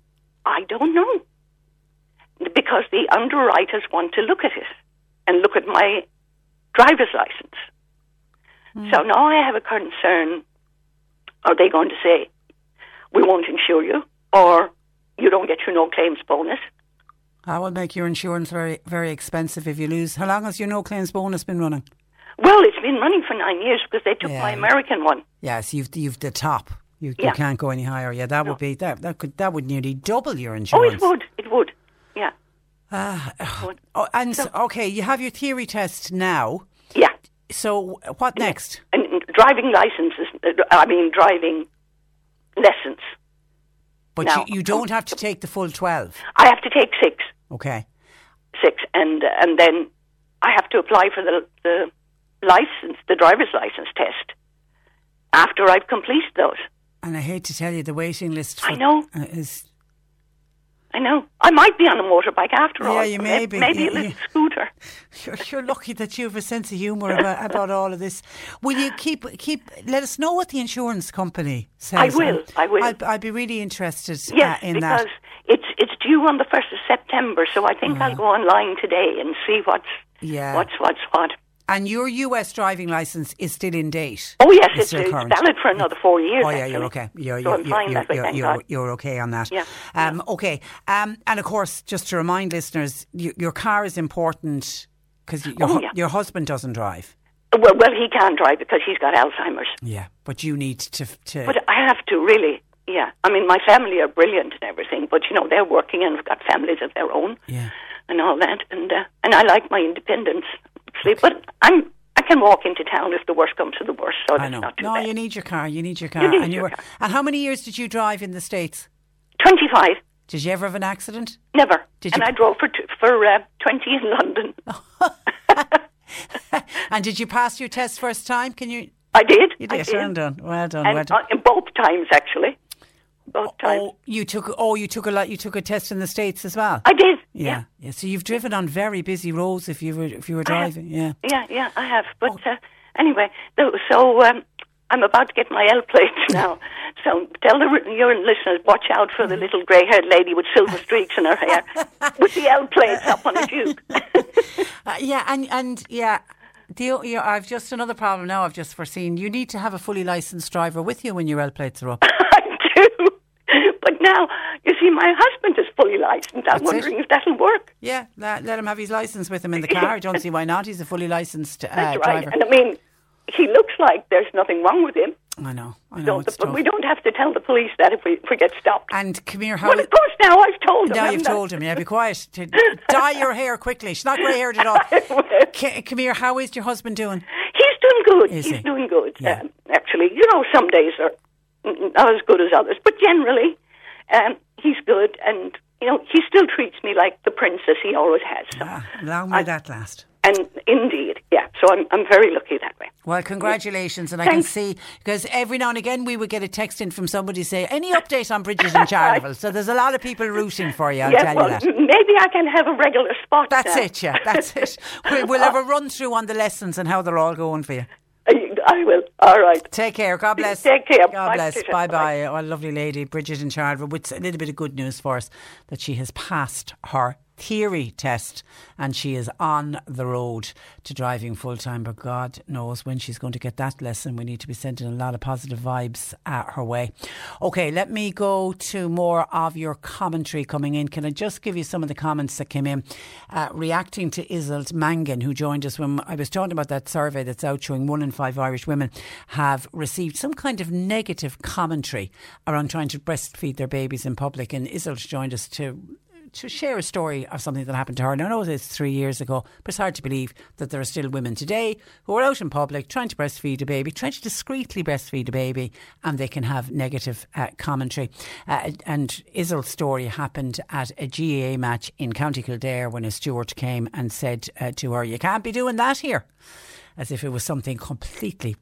I don't know. Because the underwriters want to look at it and look at my driver's license. Hmm. So now I have a concern. Are they going to say, we won't insure you, or you don't get your no claims bonus? That will make your insurance very very expensive if you lose. How long has your no claims bonus been running? Well, it's been running for nine years because they took my American one. Yes, you've you've the top. You, you can't go any higher. Yeah, that would be that that could that would nearly double your insurance. Oh, it would. It would. Yeah. Ah, would. oh, and so, okay, you have your theory test now. Yeah. So what next? And and driving licenses, uh, I mean, driving lessons. But Now- you, you don't have to take the full twelve. I have to take six. Okay. six, and and then I have to apply for the the license, the driver's license test, after I've completed those. And I hate to tell you, the waiting list for, I know. uh, is I know. I might be on a motorbike after all. Yeah, you may be. Maybe You- a little you- scooter. You're, you're lucky that you have a sense of humour about, about all of this. Will you keep keep? Let us know what the insurance company says. I will, I will. I'd, I'd be really interested Yes, uh, in because that. It's it's due on the first of September, so I think I'll go online today and see what's Yeah. what's what's what. And your US driving license is still in date. Oh yes, it's, it's valid for another four years. Oh yeah, actually. you're okay. You're, so you're, I'm fine you're, way, you're, you're, you're okay on that. Yeah, Um, okay. Um, and of course, just to remind listeners, y- your car is important because your Oh, yeah. your husband doesn't drive. Well, well, he can't drive because he's got Alzheimer's. Yeah, but you need to to. But I have to really, yeah. I mean, my family are brilliant and everything, but you know they're working and have got families of their own yeah. and all that, and uh, and I like my independence. Sleep, but I'm I can walk into town if the worst comes to the worst, so I know. not too No, bad. you need your car. You need your car. You need and your were. car. And how many years did you drive in the states? Twenty-five, Did you ever have an accident? never. Did and you- I drove for t- for uh, twenty in London. And did you pass your test first time? Can you? I did. You did. did. Well done. Well done. and well done. uh, in both times actually, both times. Oh, you took. Oh, you took a lot. You took a test in the states as well. I did. Yeah. yeah. So you've driven on very busy roads if you were if you were driving. Yeah. Yeah, yeah, I have. But Oh. uh, anyway, so, um, I'm about to get my L plates now. So tell the, your listeners, watch out for the Mm. little grey-haired lady with silver streaks in her hair, with the L plates up on her duke. Uh, yeah. And and yeah. The, yeah, I've just another problem now. I've just foreseen. You need to have a fully licensed driver with you when your L plates are up. I do. But now, you see, my husband is fully licensed. I'm That's it. wondering if that'll work. Yeah, let, let him have his license with him in the car. I don't see why not. He's a fully licensed uh, That's right. driver. And I mean, he looks like there's nothing wrong with him. I know. I know. So the, but we don't have to tell the police that if we, if we get stopped. And come here, how? Well, of course, now I've told him. Now you've I? told him. Yeah, be quiet. Dye your hair quickly. She's not grey haired at all. Come here. How is your husband doing? He's doing good. Is He's he? doing good. Yeah. Um, actually, you know, some days are not as good as others, but generally, um, he's good, and you know, he still treats me like the princess he always has. So. Ah, long may that last. And indeed, yeah. So I'm I'm very lucky that way. Well, congratulations, and I can see because every now and again we would get a text in from somebody say, "Any update on Bridges and Charleville?" So there's a lot of people rooting for you. I'll yeah, tell well, you that. maybe I can have a regular spot. That's now. it, yeah, that's it. We'll, we'll have a run through on the lessons and how they're all going for you. I, will. All right. Take care. God bless. Take care. God Bye, bless. Bye bye. Oh, lovely lady, Bridget in Charleville, with a little bit of good news for us that she has passed her theory test and she is on the road to driving full time. But God knows when she's going to get that lesson. We need to be sending a lot of positive vibes at her way. Okay, let me go to more of your commentary coming in. Can I just give you some of the comments that came in uh, reacting to Isolt Mangan, who joined us when I was talking about that survey that's out showing one in five Irish women have received some kind of negative commentary around trying to breastfeed their babies in public. And Isolt joined us to to share a story of something that happened to her. Now, I know this three years ago, but it's hard to believe that there are still women today who are out in public trying to breastfeed a baby, trying to discreetly breastfeed a baby, and they can have negative uh, commentary. Uh, and Isolt's story happened at a GAA match in County Kildare when a steward came and said uh, to her, You can't be doing that here. As if it was something completely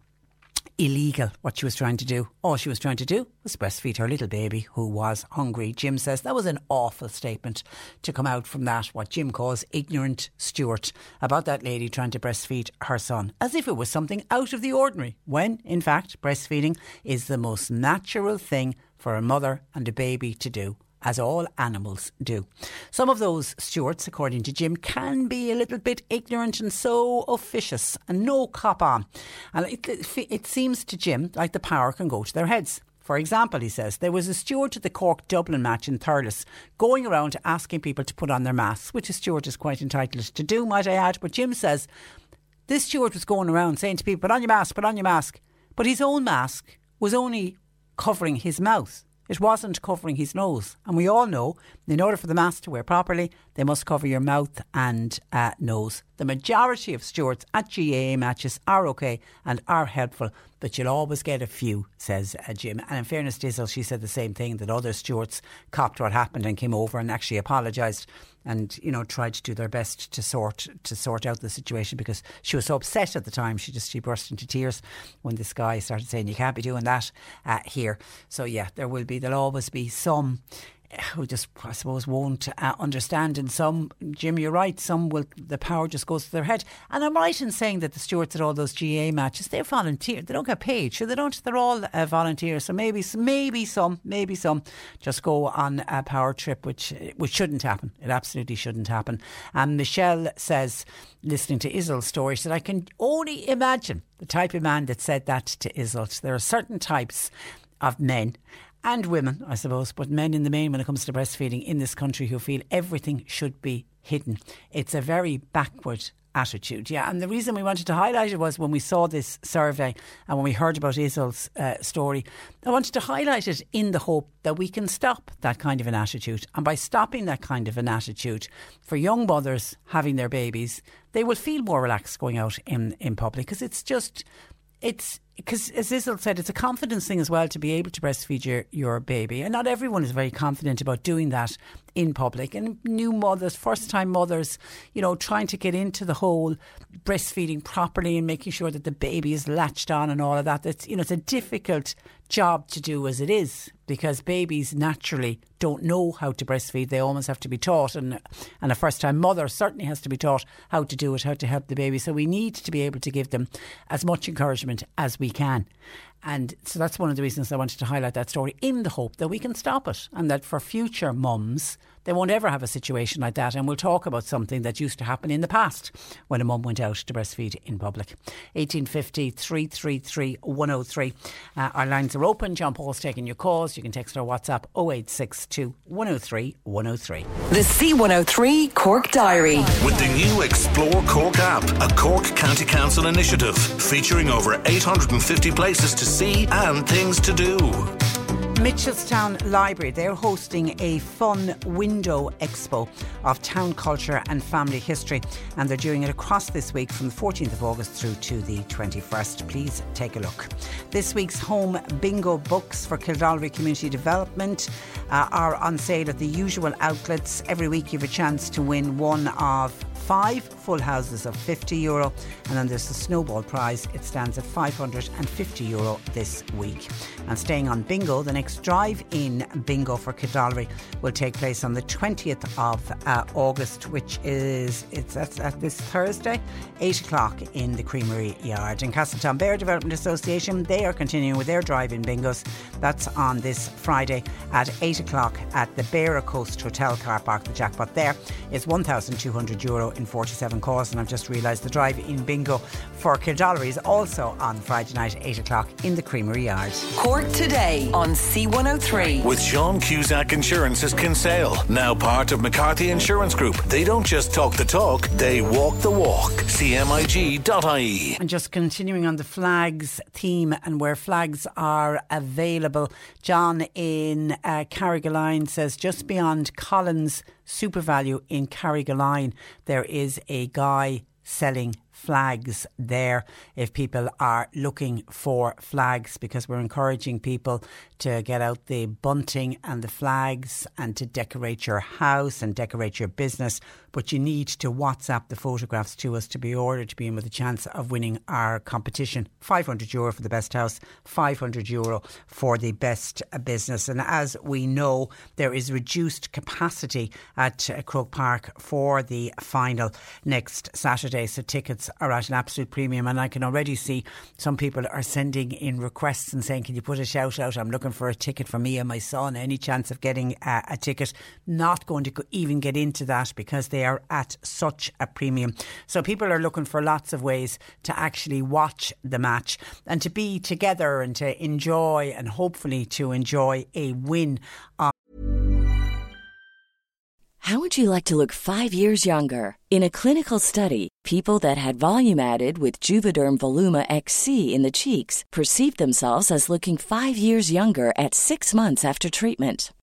illegal what she was trying to do. All she was trying to do was breastfeed her little baby who was hungry. Jim says that was an awful statement to come out from that, what Jim calls ignorant steward, about that lady trying to breastfeed her son, as if it was something out of the ordinary, when, in fact, breastfeeding is the most natural thing for a mother and a baby to do as all animals do. Some of those stewards, according to Jim, can be a little bit ignorant and so officious and no cop on. And it, it seems to Jim like the power can go to their heads. For example, he says, there was a steward at the Cork Dublin match in Thurles going around asking people to put on their masks, which a steward is quite entitled to do, might I add. But Jim says this steward was going around saying to people, put on your mask, put on your mask. But his own mask was only covering his mouth. It wasn't covering his nose. And we all know, in order for the mask to wear properly, they must cover your mouth and uh, nose. The majority of stewards at GAA matches are okay and are helpful, but you'll always get a few, says uh, Jim. And in fairness Isolt, she said the same thing, that other stewards copped what happened and came over and actually apologised and, you know, tried to do their best to sort to sort out the situation because she was so upset at the time. She just she burst into tears when this guy started saying, you can't be doing that uh, here. So, yeah, there will be, there'll always be some who just, I suppose, won't uh, understand. And some, Jim, you're right, some will, the power just goes to their head. And I'm right in saying that the stewards at all those GAA matches, they're volunteer. They don't get paid. Sure, they don't. They're all uh, volunteers. So maybe, maybe some, maybe some just go on a power trip, which, which shouldn't happen. It absolutely shouldn't happen. And Michelle says, listening to Isolt's story, said, I can only imagine the type of man that said that to Isolt. There are certain types of men and women, I suppose, but men in the main when it comes to breastfeeding in this country who feel everything should be hidden. It's a very backward attitude. Yeah, and the reason we wanted to highlight it was when we saw this survey and when we heard about Isolt's uh, story, I wanted to highlight it in the hope that we can stop that kind of an attitude. And by stopping that kind of an attitude, for young mothers having their babies, they will feel more relaxed going out in, in public because it's just, it's because as Isolt said, it's a confidence thing as well to be able to breastfeed your, your baby. And not everyone is very confident about doing that in public. And new mothers, first time mothers, you know, trying to get into the whole breastfeeding properly and making sure that the baby is latched on and all of that. It's, you know, it's a difficult job to do as it is because babies naturally don't know how to breastfeed. They almost have to be taught, and and a first time mother certainly has to be taught how to do it, how to help the baby. So we need to be able to give them as much encouragement as we can. And so that's one of the reasons I wanted to highlight that story in the hope that we can stop it and that for future mums, they won't ever have a situation like that. And we'll talk about something that used to happen in the past when a mum went out to breastfeed in public. 1850 333 103. Uh, our lines are open. John Paul's taking your calls. You can text our WhatsApp 0862 103 103. The C103 Cork Diary. With the new Explore Cork app, a Cork County Council initiative featuring over 850 places to see and things to do. Mitchelstown Library, they're hosting a fun window expo of town culture and family history, and they're doing it across this week from the 14th of August through to the 21st. Please take a look. This week's home bingo books for Kildorrery Community Development uh, are on sale at the usual outlets. Every week you have a chance to win one of five full houses of 50 euro, and then there's the snowball prize. It stands at 550 euro this week. And staying on bingo, the next drive-in bingo for Kildorrery will take place on the 20th of uh, August, which is it's at, at this Thursday, eight o'clock in the Creamery Yard. In Castletownbere Development Association, they are continuing with their drive-in bingos. That's on this Friday at eight o'clock at the Beara Coast Hotel car park. The jackpot there is 1,200 euro in 47 calls, and I've just realised the drive-in bingo for Kildorrery is also on Friday night, eight o'clock in the Creamery Yard. Cork today on C103. With Sean Cusack Insurance's Kinsale, now part of McCarthy Insurance Group. They don't just talk the talk, they walk the walk. CMIG.ie. And just continuing on the flags theme and where flags are available, John in uh, Carrigaline says just beyond Collins SuperValu in Carrigaline, there is a guy selling flags there if people are looking for flags because we're encouraging people to get out the bunting and the flags and to decorate your house and decorate your business. But you need to WhatsApp the photographs to us to be ordered to be in with a chance of winning our competition. 500 euro for the best house, 500 euro for the best business. And as we know, there is reduced capacity at Croke Park for the final next Saturday. So tickets are at an absolute premium. And I can already see some people are sending in requests and saying, Can you put a shout out? I'm looking for a ticket for me and my son. Any chance of getting a, a ticket? Not going to even get into that because they are at such a premium. So people are looking for lots of ways to actually watch the match and to be together and to enjoy and hopefully to enjoy a win. How would you like to look five years younger? In a clinical study, people that had volume added with Juvederm Voluma XC in the cheeks perceived themselves as looking five years younger at six months after treatment.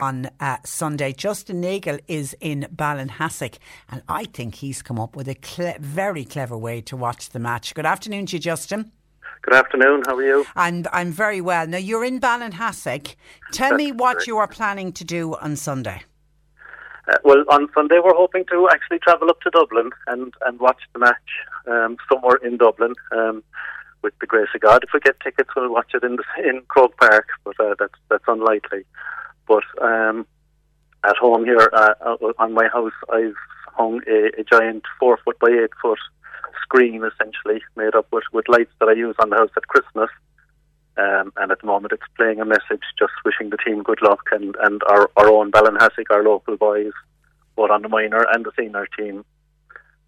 on uh, Sunday. Justin Nagel is in Ballinhassig, and I think he's come up with a cle- very clever way to watch the match. Good afternoon to you, Justin. Good afternoon. How are you? And I'm very well. Now, you're in Ballinhassig. Tell me what you are planning to do on Sunday. Uh, well, on Sunday we're hoping to actually travel up to Dublin and, and watch the match um, somewhere in Dublin. Um, with the grace of God, if we get tickets, we'll watch it in the, in Croke Park, but uh, that's that's unlikely. But um, at home here uh, on my house, I've hung a, a giant four foot by eight foot screen, essentially made up with, with lights that I use on the house at Christmas. Um, and at the moment, it's playing a message, just wishing the team good luck, and, and our, our own Ballinhassig, our local boys, both on the minor and the senior team.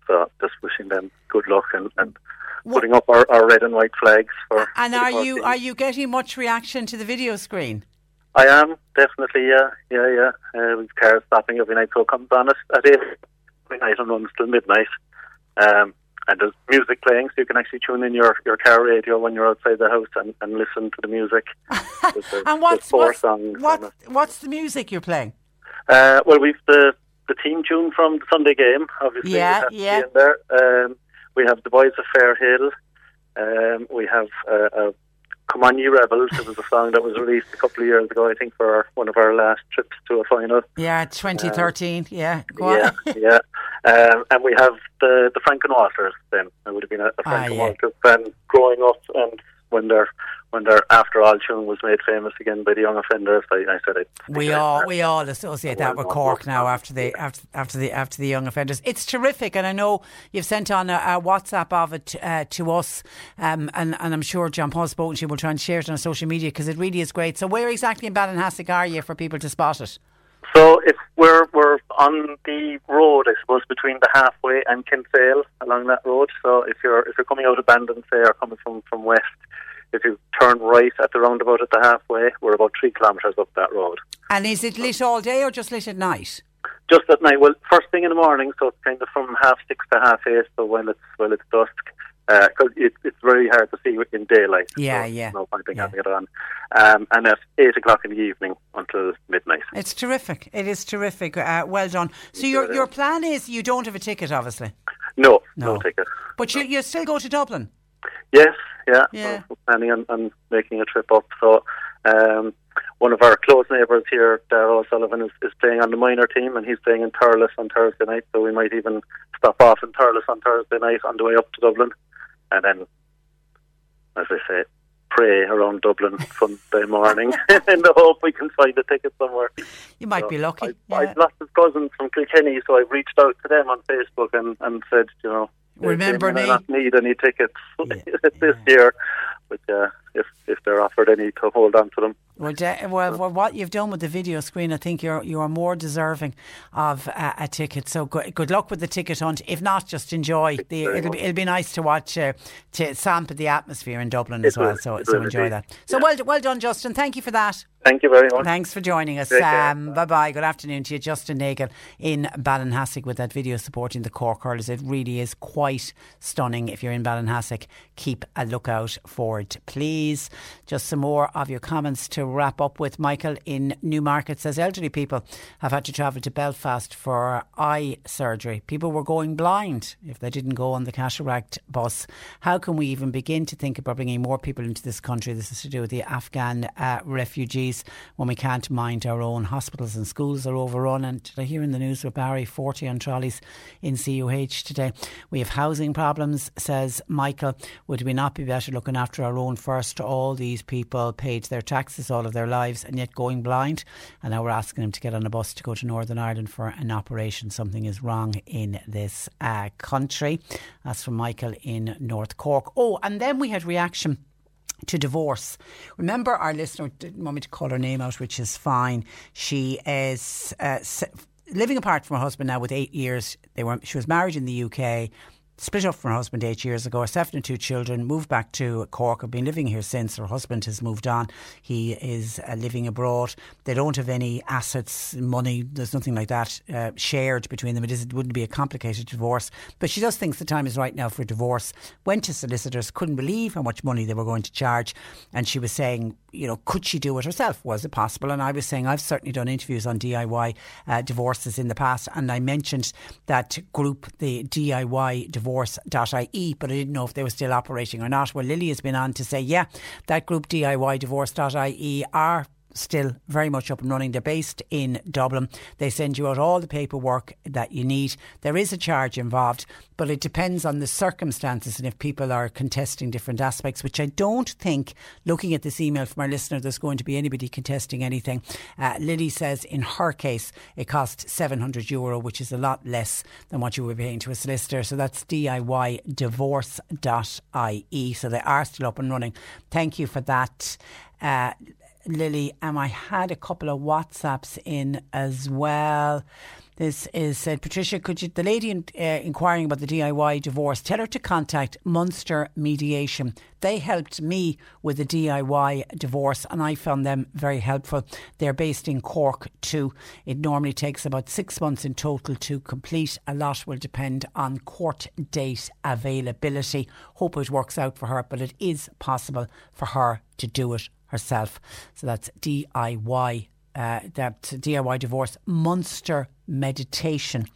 So just wishing them good luck and, and putting up our, our red and white flags for. And for are you team. are you getting much reaction to the video screen? I am definitely, yeah, yeah, yeah. Uh, with cars stopping every night, so comes on at, at eight every night and runs till midnight. Um, and there's music playing, so you can actually tune in your, your car radio when you're outside the house and, and listen to the music. There's- And what's four what's, what, what's the music you're playing? Uh, well, we've the the team tune from the Sunday game. Obviously, Yeah, it has to be yeah. there. Um, we have the boys of Fair Hill. Um, we have uh, uh, "Come On You Rebels." It was a song that was released a couple of years ago, I think, for our, one of our last trips to a final. Yeah, 2013. yeah, go yeah, on. yeah. Um, and we have the the Frank and Walters. Then I would have been a, a Frank Ah, and yeah. Walters fan growing up, and when their when their After All tune was made famous again by the Young Offenders, I, I said it. We all we all associate that with Cork now after the after after the after the young offenders. It's terrific, and I know you've sent on a, a WhatsApp of it uh, to us, um, and and I'm sure John Paul spoken to you. We'll try and share it on social media because it really is great. So where exactly in Ballinhassig are you for people to spot it? So if we're we're on the road, I suppose between the halfway and Kinsale along that road. So if you're if you're coming out of Bandon, say, or coming from from west, if you turn right at the roundabout at the halfway, we're about three kilometres up that road. And is it lit all day or just lit at night? Just at night, well, first thing in the morning, so it's kind of from half six to half eight. So when it's when it's dusk, because it, it's very hard to see in daylight. Yeah, so yeah. No point in having it on. Um, and at eight o'clock in the evening until midnight. It's terrific. It is terrific. Uh, well done. So your your plan is you don't have a ticket, obviously, No, No. no, ticket. but you you still go to Dublin. Yes, yeah. Yeah. We're planning on, on making a trip up. So, um, one of our close neighbours here, Darrell O'Sullivan, is, is playing on the minor team, and he's playing in Thurles on Thursday night. So we might even stop off in Thurles on Thursday night on the way up to Dublin, and then, as I say, pray around Dublin Sunday morning in the hope we can find a ticket somewhere. You might So be lucky. I, yeah. I've lots of cousins from Kilkenny, so I've reached out to them on Facebook and, and said, you know, Remember they may not need any tickets this year, but uh, if if they're offered any to hold on to them. Well, de- well, well, what you've done with the video screen, I think you're you are more deserving of uh, a ticket. So good, good luck with the ticket hunt. If not, just enjoy the. It'll be, it'll be nice to watch uh, to sample the atmosphere in Dublin as well. So so enjoy indeed. that. So well well done, Justin. Thank you for that. Thank you very much. Thanks for joining us. Um, bye bye. Good afternoon to you, Justin Nagel in Ballinhassig with that video supporting the Cork Hurlers. It really is quite stunning. If you're in Ballinhassig, keep a lookout for it, please. Just some more of your comments to wrap up with. Michael in Newmarket says elderly people have had to travel to Belfast for eye surgery. People were going blind if they didn't go on the cataract bus. How can we even begin to think about bringing more people into this country? This is to do with the Afghan uh, refugees when we can't mind our own. Hospitals and schools are overrun. And did I hear in the news with Barry 40 on trolleys in CUH today? We have housing problems, says Michael. Would we not be better looking after our own first? To all these people paid their taxes all of their lives and yet going blind. And now we're asking them to get on a bus to go to Northern Ireland for an operation. Something is wrong in this uh, country. That's from Michael in North Cork. Oh, and then we had reaction to divorce. Remember, our listener didn't want me to call her name out, which is fine. She is uh, living apart from her husband now with eight years. They were she was married in the UK. Split up from her husband eight years ago, seven and two children, moved back to Cork, have been living here since. Her husband has moved on. He is uh, living abroad. They don't have any assets, money, there's nothing like that uh, shared between them. It, is, it wouldn't be a complicated divorce. But she does thinks the time is right now for a divorce. Went to solicitors, couldn't believe how much money they were going to charge. And she was saying, you know, could she do it herself? Was it possible? And I was saying, I've certainly done interviews on DIY uh, divorces in the past. And I mentioned that group, the DIY divorce.ie, but I didn't know if they were still operating or not. Well, Lily has been on to say, yeah, that group DIY divorce.ie are still very much up and running. They're based in Dublin. They send you out all the paperwork that you need. There is a charge involved, but it depends on the circumstances and if people are contesting different aspects, which I don't think, looking at this email from our listener, there's going to be anybody contesting anything. Uh, Lily says in her case, it cost 700 euro, which is a lot less than what you were paying to a solicitor. So that's DIYdivorce.ie. So they are still up and running. Thank you for that. Uh, Lily, and I had a couple of WhatsApps in as well. This is said, Patricia, could you, the lady in, uh, inquiring about the DIY divorce, tell her to contact Munster Mediation. They helped me with the DIY divorce and I found them very helpful. They're based in Cork too. It normally takes about six months in total to complete. A lot will depend on court date availability. Hope it works out for her, but it is possible for her to do it herself. So that's DIY, uh, that DIY divorce, Munster meditation.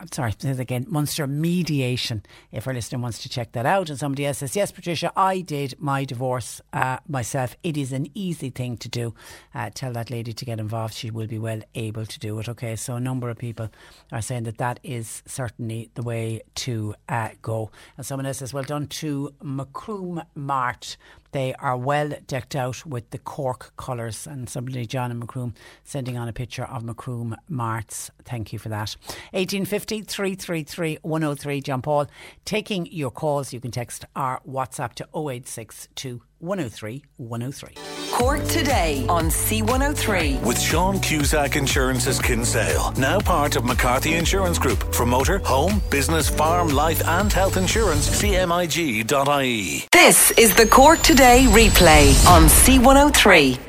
I'm sorry, again, Munster mediation. If our listener wants to check that out, and somebody else says, Yes, Patricia, I did my divorce uh, myself. It is an easy thing to do. Uh, tell that lady to get involved. She will be well able to do it. Okay, so a number of people are saying that that is certainly the way to uh, go. And someone else says, Well done to Macroom Mart. They are well decked out with the Cork colours. And somebody, John and Macroom, sending on a picture of Macroom Marts. Thank you for that. 1850 333 103. John Paul, taking your calls. You can text our WhatsApp to 0862 103 103. Cork today on C103. With Sean Cusack Insurance's Kinsale, now part of McCarthy Insurance Group. For motor, home, business, farm, life, and health insurance, cmig.ie. This is the Cork Today replay on C103.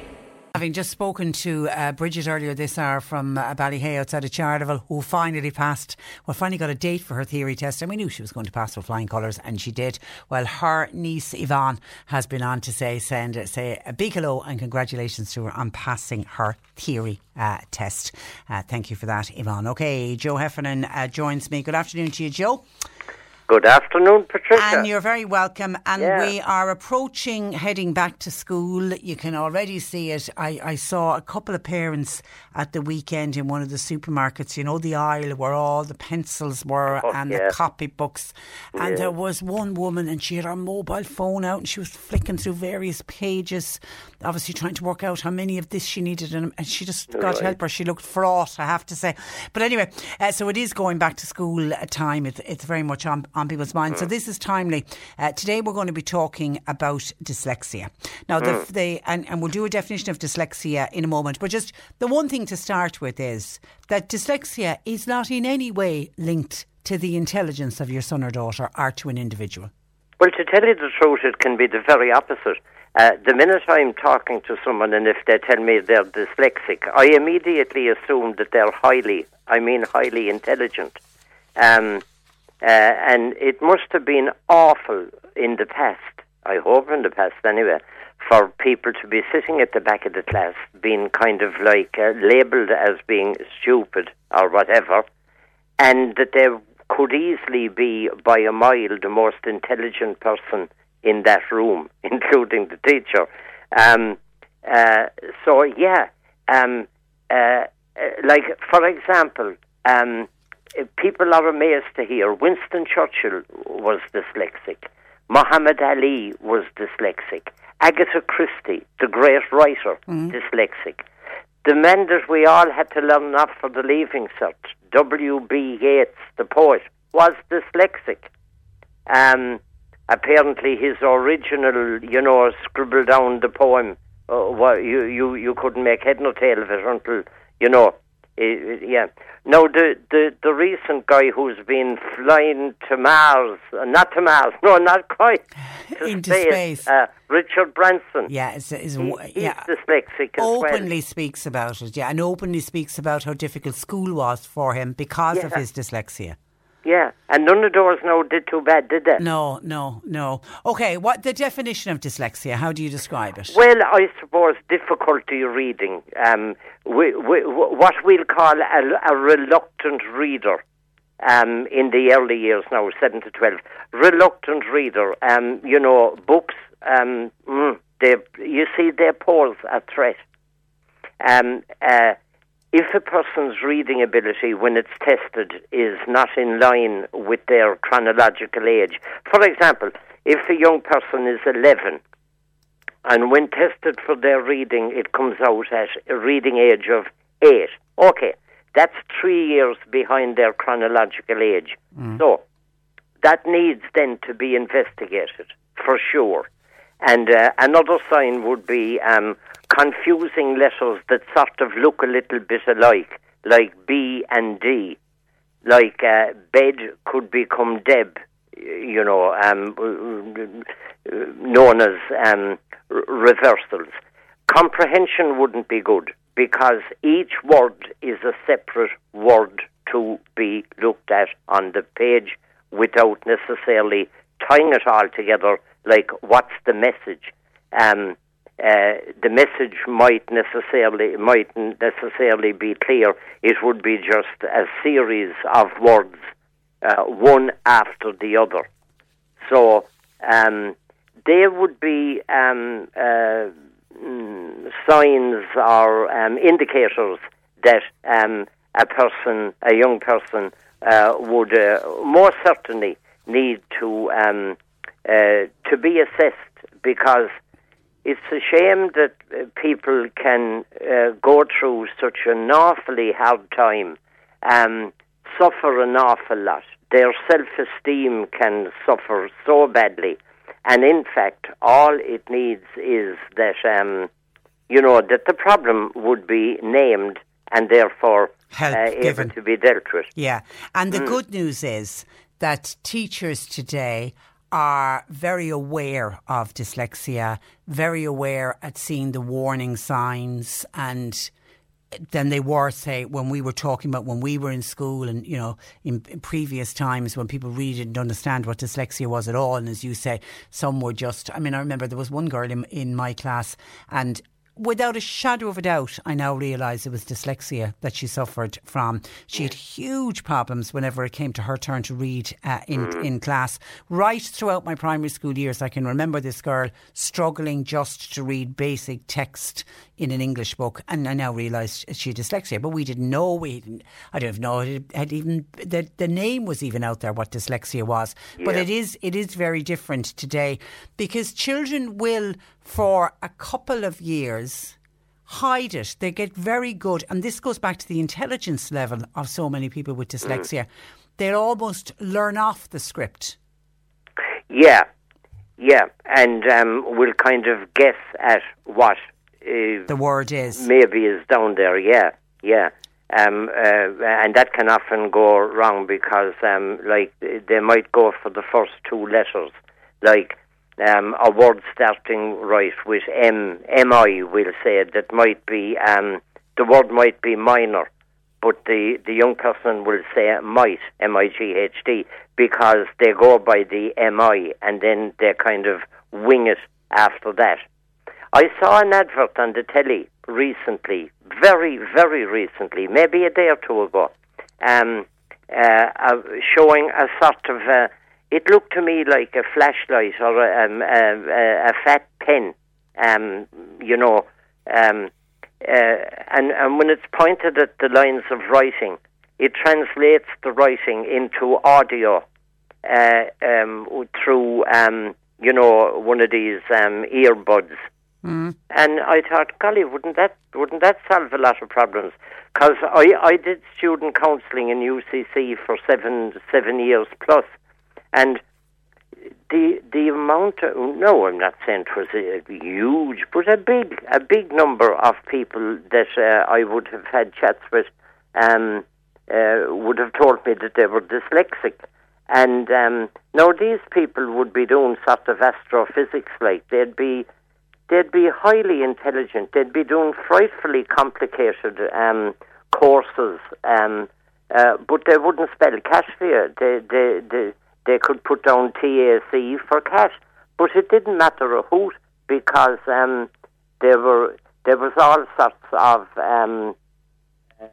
Having just spoken to uh, Bridget earlier this hour from uh, Ballyhea outside of Charleville, who finally passed, well, finally got a date for her theory test, and we knew she was going to pass with flying colours, and she did. Well, her niece Yvonne has been on to say, send, say a big hello and congratulations to her on passing her theory uh, test. Uh, thank you for that, Yvonne. Okay, Joe Heffernan uh, joins me. Good afternoon to you, Joe. Good afternoon, Patricia. And you're very welcome. And Yeah. we are approaching heading back to school. You can already see it. I, I saw a couple of parents at the weekend in one of the supermarkets, you know, the aisle where all the pencils were Oh, and yeah. the copybooks. And Yeah. there was one woman and she had her mobile phone out and she was flicking through various pages, obviously trying to work out how many of this she needed. And, and she just, God Right. help her, she looked fraught, I have to say. But anyway, uh, so it is going back to school uh, time. It's, it's very much on, on people's minds. So this is timely. Uh, today we're going to be talking about dyslexia. Now, the, the and, and we'll do a definition of dyslexia in a moment. But just the one thing to start with is that dyslexia is not in any way linked to the intelligence of your son or daughter or to an individual. Well, to tell you the truth, it can be the very opposite. Uh, the minute I'm talking to someone and if they tell me they're dyslexic, I immediately assume that they're highly, I mean highly intelligent. Um, uh, and it must have been awful in the past, I hope in the past anyway, for people to be sitting at the back of the class being kind of like uh, labelled as being stupid or whatever, and that they could easily be by a mile the most intelligent person in that room, including the teacher. Um, uh, so yeah, um, uh, uh, like for example, um, people are amazed to hear Winston Churchill was dyslexic, Muhammad Ali was dyslexic, Agatha Christie, the great writer, mm. dyslexic. The men that we all had to learn off for the leaving cert, W.B. Yeats, the poet, was dyslexic. Um, apparently, his original, you know, scribbled down the poem. Uh, well, you, you, you couldn't make head nor tail of it until, you know, it, yeah. No, the, the, the recent guy who's been flying to Mars, uh, not to Mars, no, not quite, to Into space, space. Uh, Richard Branson. Yeah, it's, it's, he, he's dyslexic openly well. speaks about it, yeah, and openly speaks about how difficult school was for him because of his dyslexia. Yeah, and none of those now did too bad, did they? No, no, no. Okay, what the definition of dyslexia? How do you describe it? Well, I suppose difficulty reading. Um, we, we, what we'll call a, a reluctant reader. Um, in the early years now, seven to twelve, reluctant reader. Um, you know, books. Um, mm, they, you see, they pose a threat. Um, uh, if a person's reading ability, when it's tested, is not in line with their chronological age, for example, if a young person is 11 and when tested for their reading, it comes out at a reading age of 8, okay, that's three years behind their chronological age. So that needs then to be investigated for sure. And uh, another sign would be um, confusing letters that sort of look a little bit alike, like B and D. Like uh, bed could become Deb, you know, um, known as um, reversals. Comprehension wouldn't be good because each word is a separate word to be looked at on the page without necessarily tying it all together like what's the message. Um, uh, the message might necessarily mightn't necessarily be clear. It would be just a series of words, uh, one after the other. So um, there would be um, uh, signs or um, indicators that um, a person, a young person, would most certainly need to um, to be assessed because it's a shame that uh, people can uh, go through such an awfully hard time, um, suffer an awful lot. Their self-esteem can suffer so badly, and in fact, all it needs is that um, you know that the problem would be named and therefore Help uh, able given. to be dealt with. Yeah, and the Mm. good news is that teachers today are very aware of dyslexia, very aware at seeing the warning signs and than they were, say, when we were talking about when we were in school and, you know, in, in previous times when people really didn't understand what dyslexia was at all. And as you say, some were just, I mean, I remember there was one girl in, in my class and without a shadow of a doubt, I now realise it was dyslexia that she suffered from. She had huge problems whenever it came to her turn to read uh, in in class. Right throughout my primary school years, I can remember this girl struggling just to read basic text in an English book, and I now realise she had dyslexia. But we didn't know. We didn't, I don't know. It had even the the name was even out there what dyslexia was. But Yeah. it is it is very different today because children will for a couple of years hide it. They get very good, and this goes back to the intelligence level of so many people with dyslexia. they'll almost learn off the script. Yeah, yeah, and um, we'll kind of guess at what uh, the word is. Maybe is down there. Yeah, yeah. Um, uh, and that can often go wrong because, um, like, they might go for the first two letters, like um, a word starting right with M, M-I, we'll say, that might be, um, the word might be minor, but the, the young person will say might, M-I-G-H-T, because they go by the M-I, and then they kind of wing it after that. I saw an advert on the telly recently, very, very recently, maybe a day or two ago, um, uh, uh, showing a sort of, uh, it looked to me like a flashlight or a, um, a, a fat pen, um, you know, um, uh, and, and when it's pointed at the lines of writing, it translates the writing into audio uh, um, through, um, you know, one of these um, earbuds. Mm. And I thought, golly, wouldn't that wouldn't that solve a lot of problems? Because I I did student counselling in UCC for seven seven years plus, and the the amount of, no, I'm not saying it was a, huge, but a big a big number of people that uh, I would have had chats with um, uh, would have told me that they were dyslexic. And um, now these people would be doing sort of astrophysics, like they'd be they'd be highly intelligent. They'd be doing frightfully complicated um, courses, um, uh, but they wouldn't spell you. They, they, they, they could put down TAC for cash. but it didn't matter a hoot because um, there were there was all sorts of um, uh,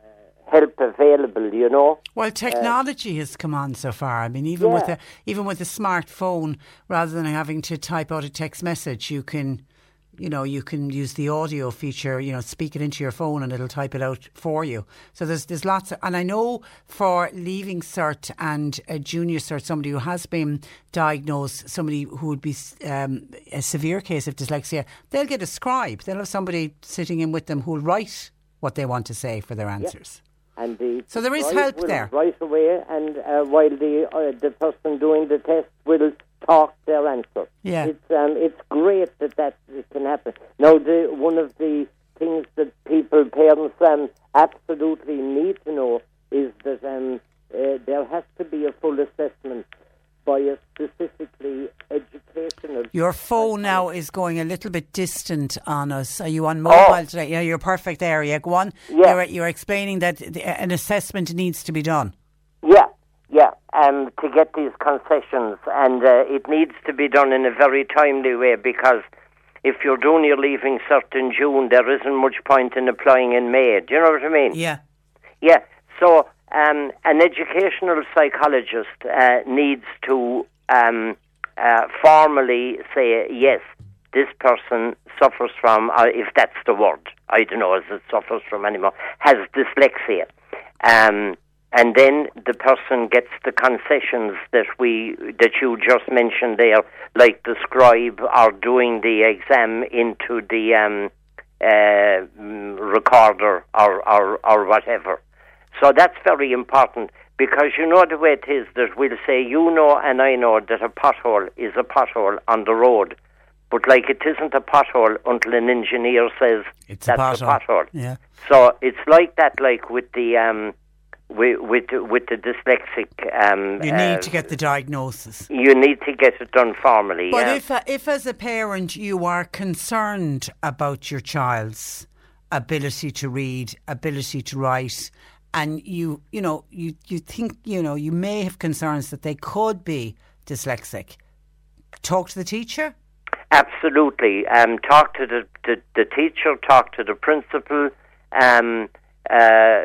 help available. You know. Well, technology uh, has come on so far. I mean, even yeah. with a even with a smartphone, rather than having to type out a text message, you can you know, you can use the audio feature, you know, speak it into your phone and it'll type it out for you. So there's there's lots of, and I know for leaving cert and a junior cert, somebody who has been diagnosed, somebody who would be um, a severe case of dyslexia, they'll get a scribe. They'll have somebody sitting in with them who'll write what they want to say for their answers. And the so there is help there right away, and uh, while the uh, the person doing the test will talk their answer. Yeah. It's um, it's great that that can happen. Now, the one of the things that people, parents, um, absolutely need to know is that um, uh, there has to be a full assessment by a specifically educational. Your phone now is going a little bit distant on us. Are you on mobile Oh. today? Yeah, you're perfect there. Yeah, go on. Yeah. You're, you're explaining that the, an assessment needs to be done. Yeah, yeah, um, to get these concessions, and uh, it needs to be done in a very timely way because if you're doing your leaving cert in June, there isn't much point in applying in May. Do you know what I mean? Yeah. Yeah. So um, an educational psychologist uh, needs to um, uh, formally say yes. This person suffers from, uh, if that's the word, I don't know, as it suffers from anymore, has dyslexia. Um, and then the person gets the concessions that we that you just mentioned there, like the scribe or doing the exam into the um, uh, recorder or, or or whatever. So that's very important because you know the way it is that we'll say you know and I know that a pothole is a pothole on the road, but like it isn't a pothole until an engineer says It's a pothole. a pothole. Yeah. So it's like that, like with the um, with with, with the dyslexic. Um, You uh, need to get the diagnosis. You need to get it done formally. But yeah. if, uh, if as a parent you are concerned about your child's ability to read, ability to write, and you you know you, you think you know you may have concerns that they could be dyslexic, talk to the teacher. Absolutely. Um, talk to the, the, the teacher, talk to the principal. Um, uh,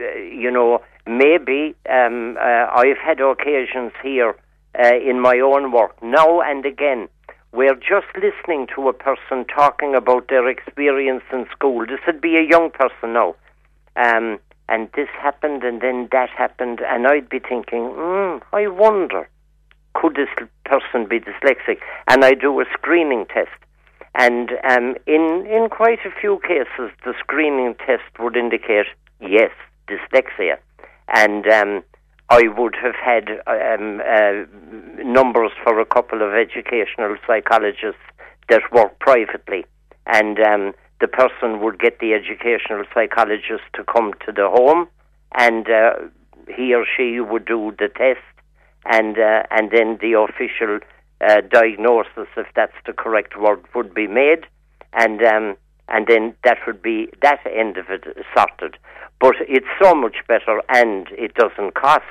you know, maybe um, uh, I've had occasions here uh, in my own work now and again where just listening to a person talking about their experience in school, this would be a young person now, um, and this happened and then that happened, and I'd be thinking, mm, I wonder could this person be dyslexic? And I do a screening test. And um, in, in quite a few cases, the screening test would indicate yes, dyslexia. And um, I would have had um, uh, numbers for a couple of educational psychologists that work privately, and um, the person would get the educational psychologist to come to the home, and uh, he or she would do the test, and uh, and then the official uh, diagnosis, if that's the correct word, would be made, and um, and then that would be that end of it sorted. But it's so much better, and it doesn't cost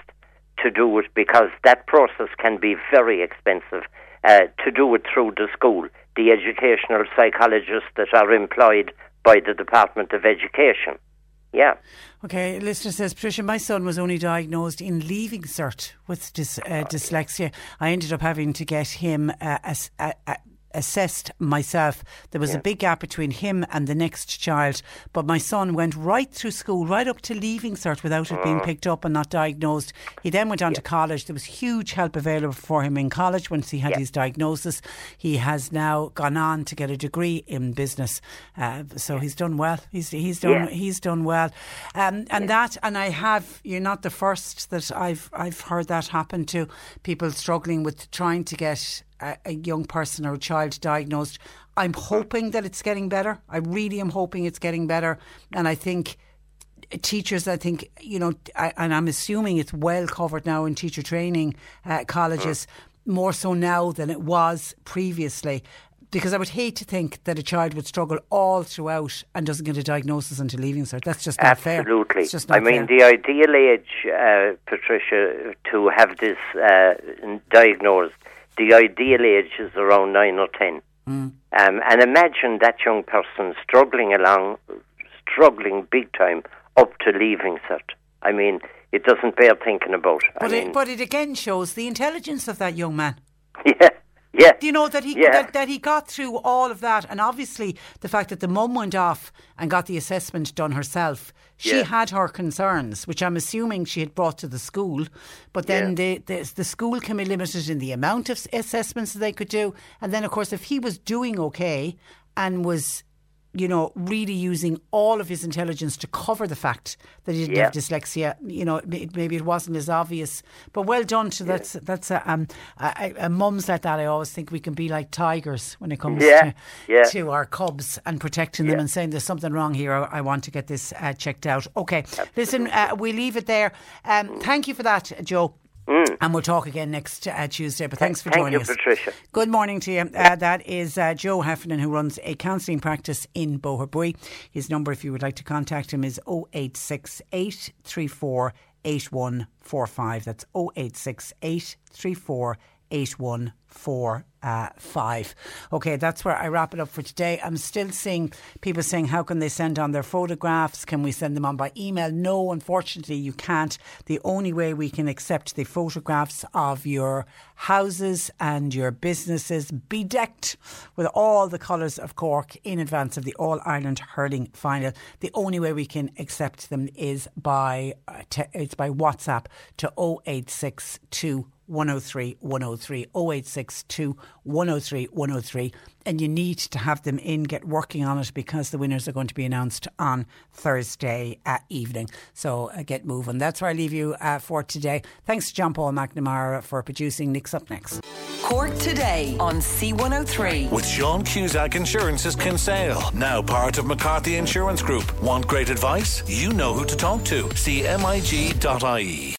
to do it because that process can be very expensive. Uh, to do it through the school, the educational psychologists that are employed by the Department of Education. Yeah. Okay, listener says, Patricia, my son was only diagnosed in leaving cert with dys, uh, dyslexia. I ended up having to get him uh, a, a, assessed myself. There was yeah. a big gap between him and the next child, but my son went right through school, right up to leaving cert without it being mm. picked up and not diagnosed. He then went on yeah. to college. There was huge help available for him in college once he had yeah. his diagnosis. He has now gone on to get a degree in business, uh, so he's done well. He's he's done he's done well, um, and that and I have you're not the first that I've I've heard that happen to people struggling with trying to get a, a young person or a child diagnosed. I'm hoping that it's getting better. I really am hoping it's getting better. And I think teachers, I think, you know, I, and I'm assuming it's well covered now in teacher training uh, colleges, more so now than it was previously. Because I would hate to think that a child would struggle all throughout and doesn't get a diagnosis until leaving cert. That's just not Absolutely. fair. Absolutely. I mean, fair. the ideal age, uh, Patricia, to have this uh, diagnosed the ideal age is around nine or ten. Mm. Um, and imagine that young person struggling along, struggling big time up to leaving cert. I mean, it doesn't bear thinking about. But, I it, but it again shows the intelligence of that young man. Yeah. Yeah. Do you know that he yeah. that, that, he got through all of that, and obviously the fact that the mum went off and got the assessment done herself. She yeah. had her concerns, which I'm assuming she had brought to the school, but then yeah. the, the the school can be limited in the amount of assessments that they could do, and then of course if he was doing okay and was you know, really using all of his intelligence to cover the fact that he didn't yeah. have dyslexia. You know, maybe it wasn't as obvious, but well done. To yeah. that's that's a, um, a, a, mums like that. I always think we can be like tigers when it comes yeah. To, to our cubs and protecting them and saying there's something wrong here. I, I want to get this uh, checked out. Okay, Absolutely. listen, uh, we leave it there. Um, thank you for that, Joe. Mm. And we'll talk again next uh, Tuesday. But thanks for Thank joining you, us. Patricia. Good morning to you. Uh, that is uh, Joe Heffernan, who runs a counselling practice in Boherbue. His number, if you would like to contact him, is 0868 34 8145. That's 0868 34 8145 uh. Okay, that's where I wrap it up for today. I'm still seeing people saying, how can they send on their photographs? Can we send them on by email? No, unfortunately, you can't. The only way we can accept the photographs of your houses and your businesses bedecked with all the colours of Cork in advance of the All Ireland hurling final. The only way we can accept them is by uh, te- it's by WhatsApp to 0862 103 103 0862 103 103 and you need to have them in get working on it because the winners are going to be announced on Thursday uh, evening. So uh, get moving. That's where I leave you uh, for today. Thanks to John Paul McNamara for producing. Nick's up next. Cork today on C103 with Sean Cusack Insurance's Kinsale now part of McCarthy Insurance Group. Want great advice? You know who to talk to. Cmig.ie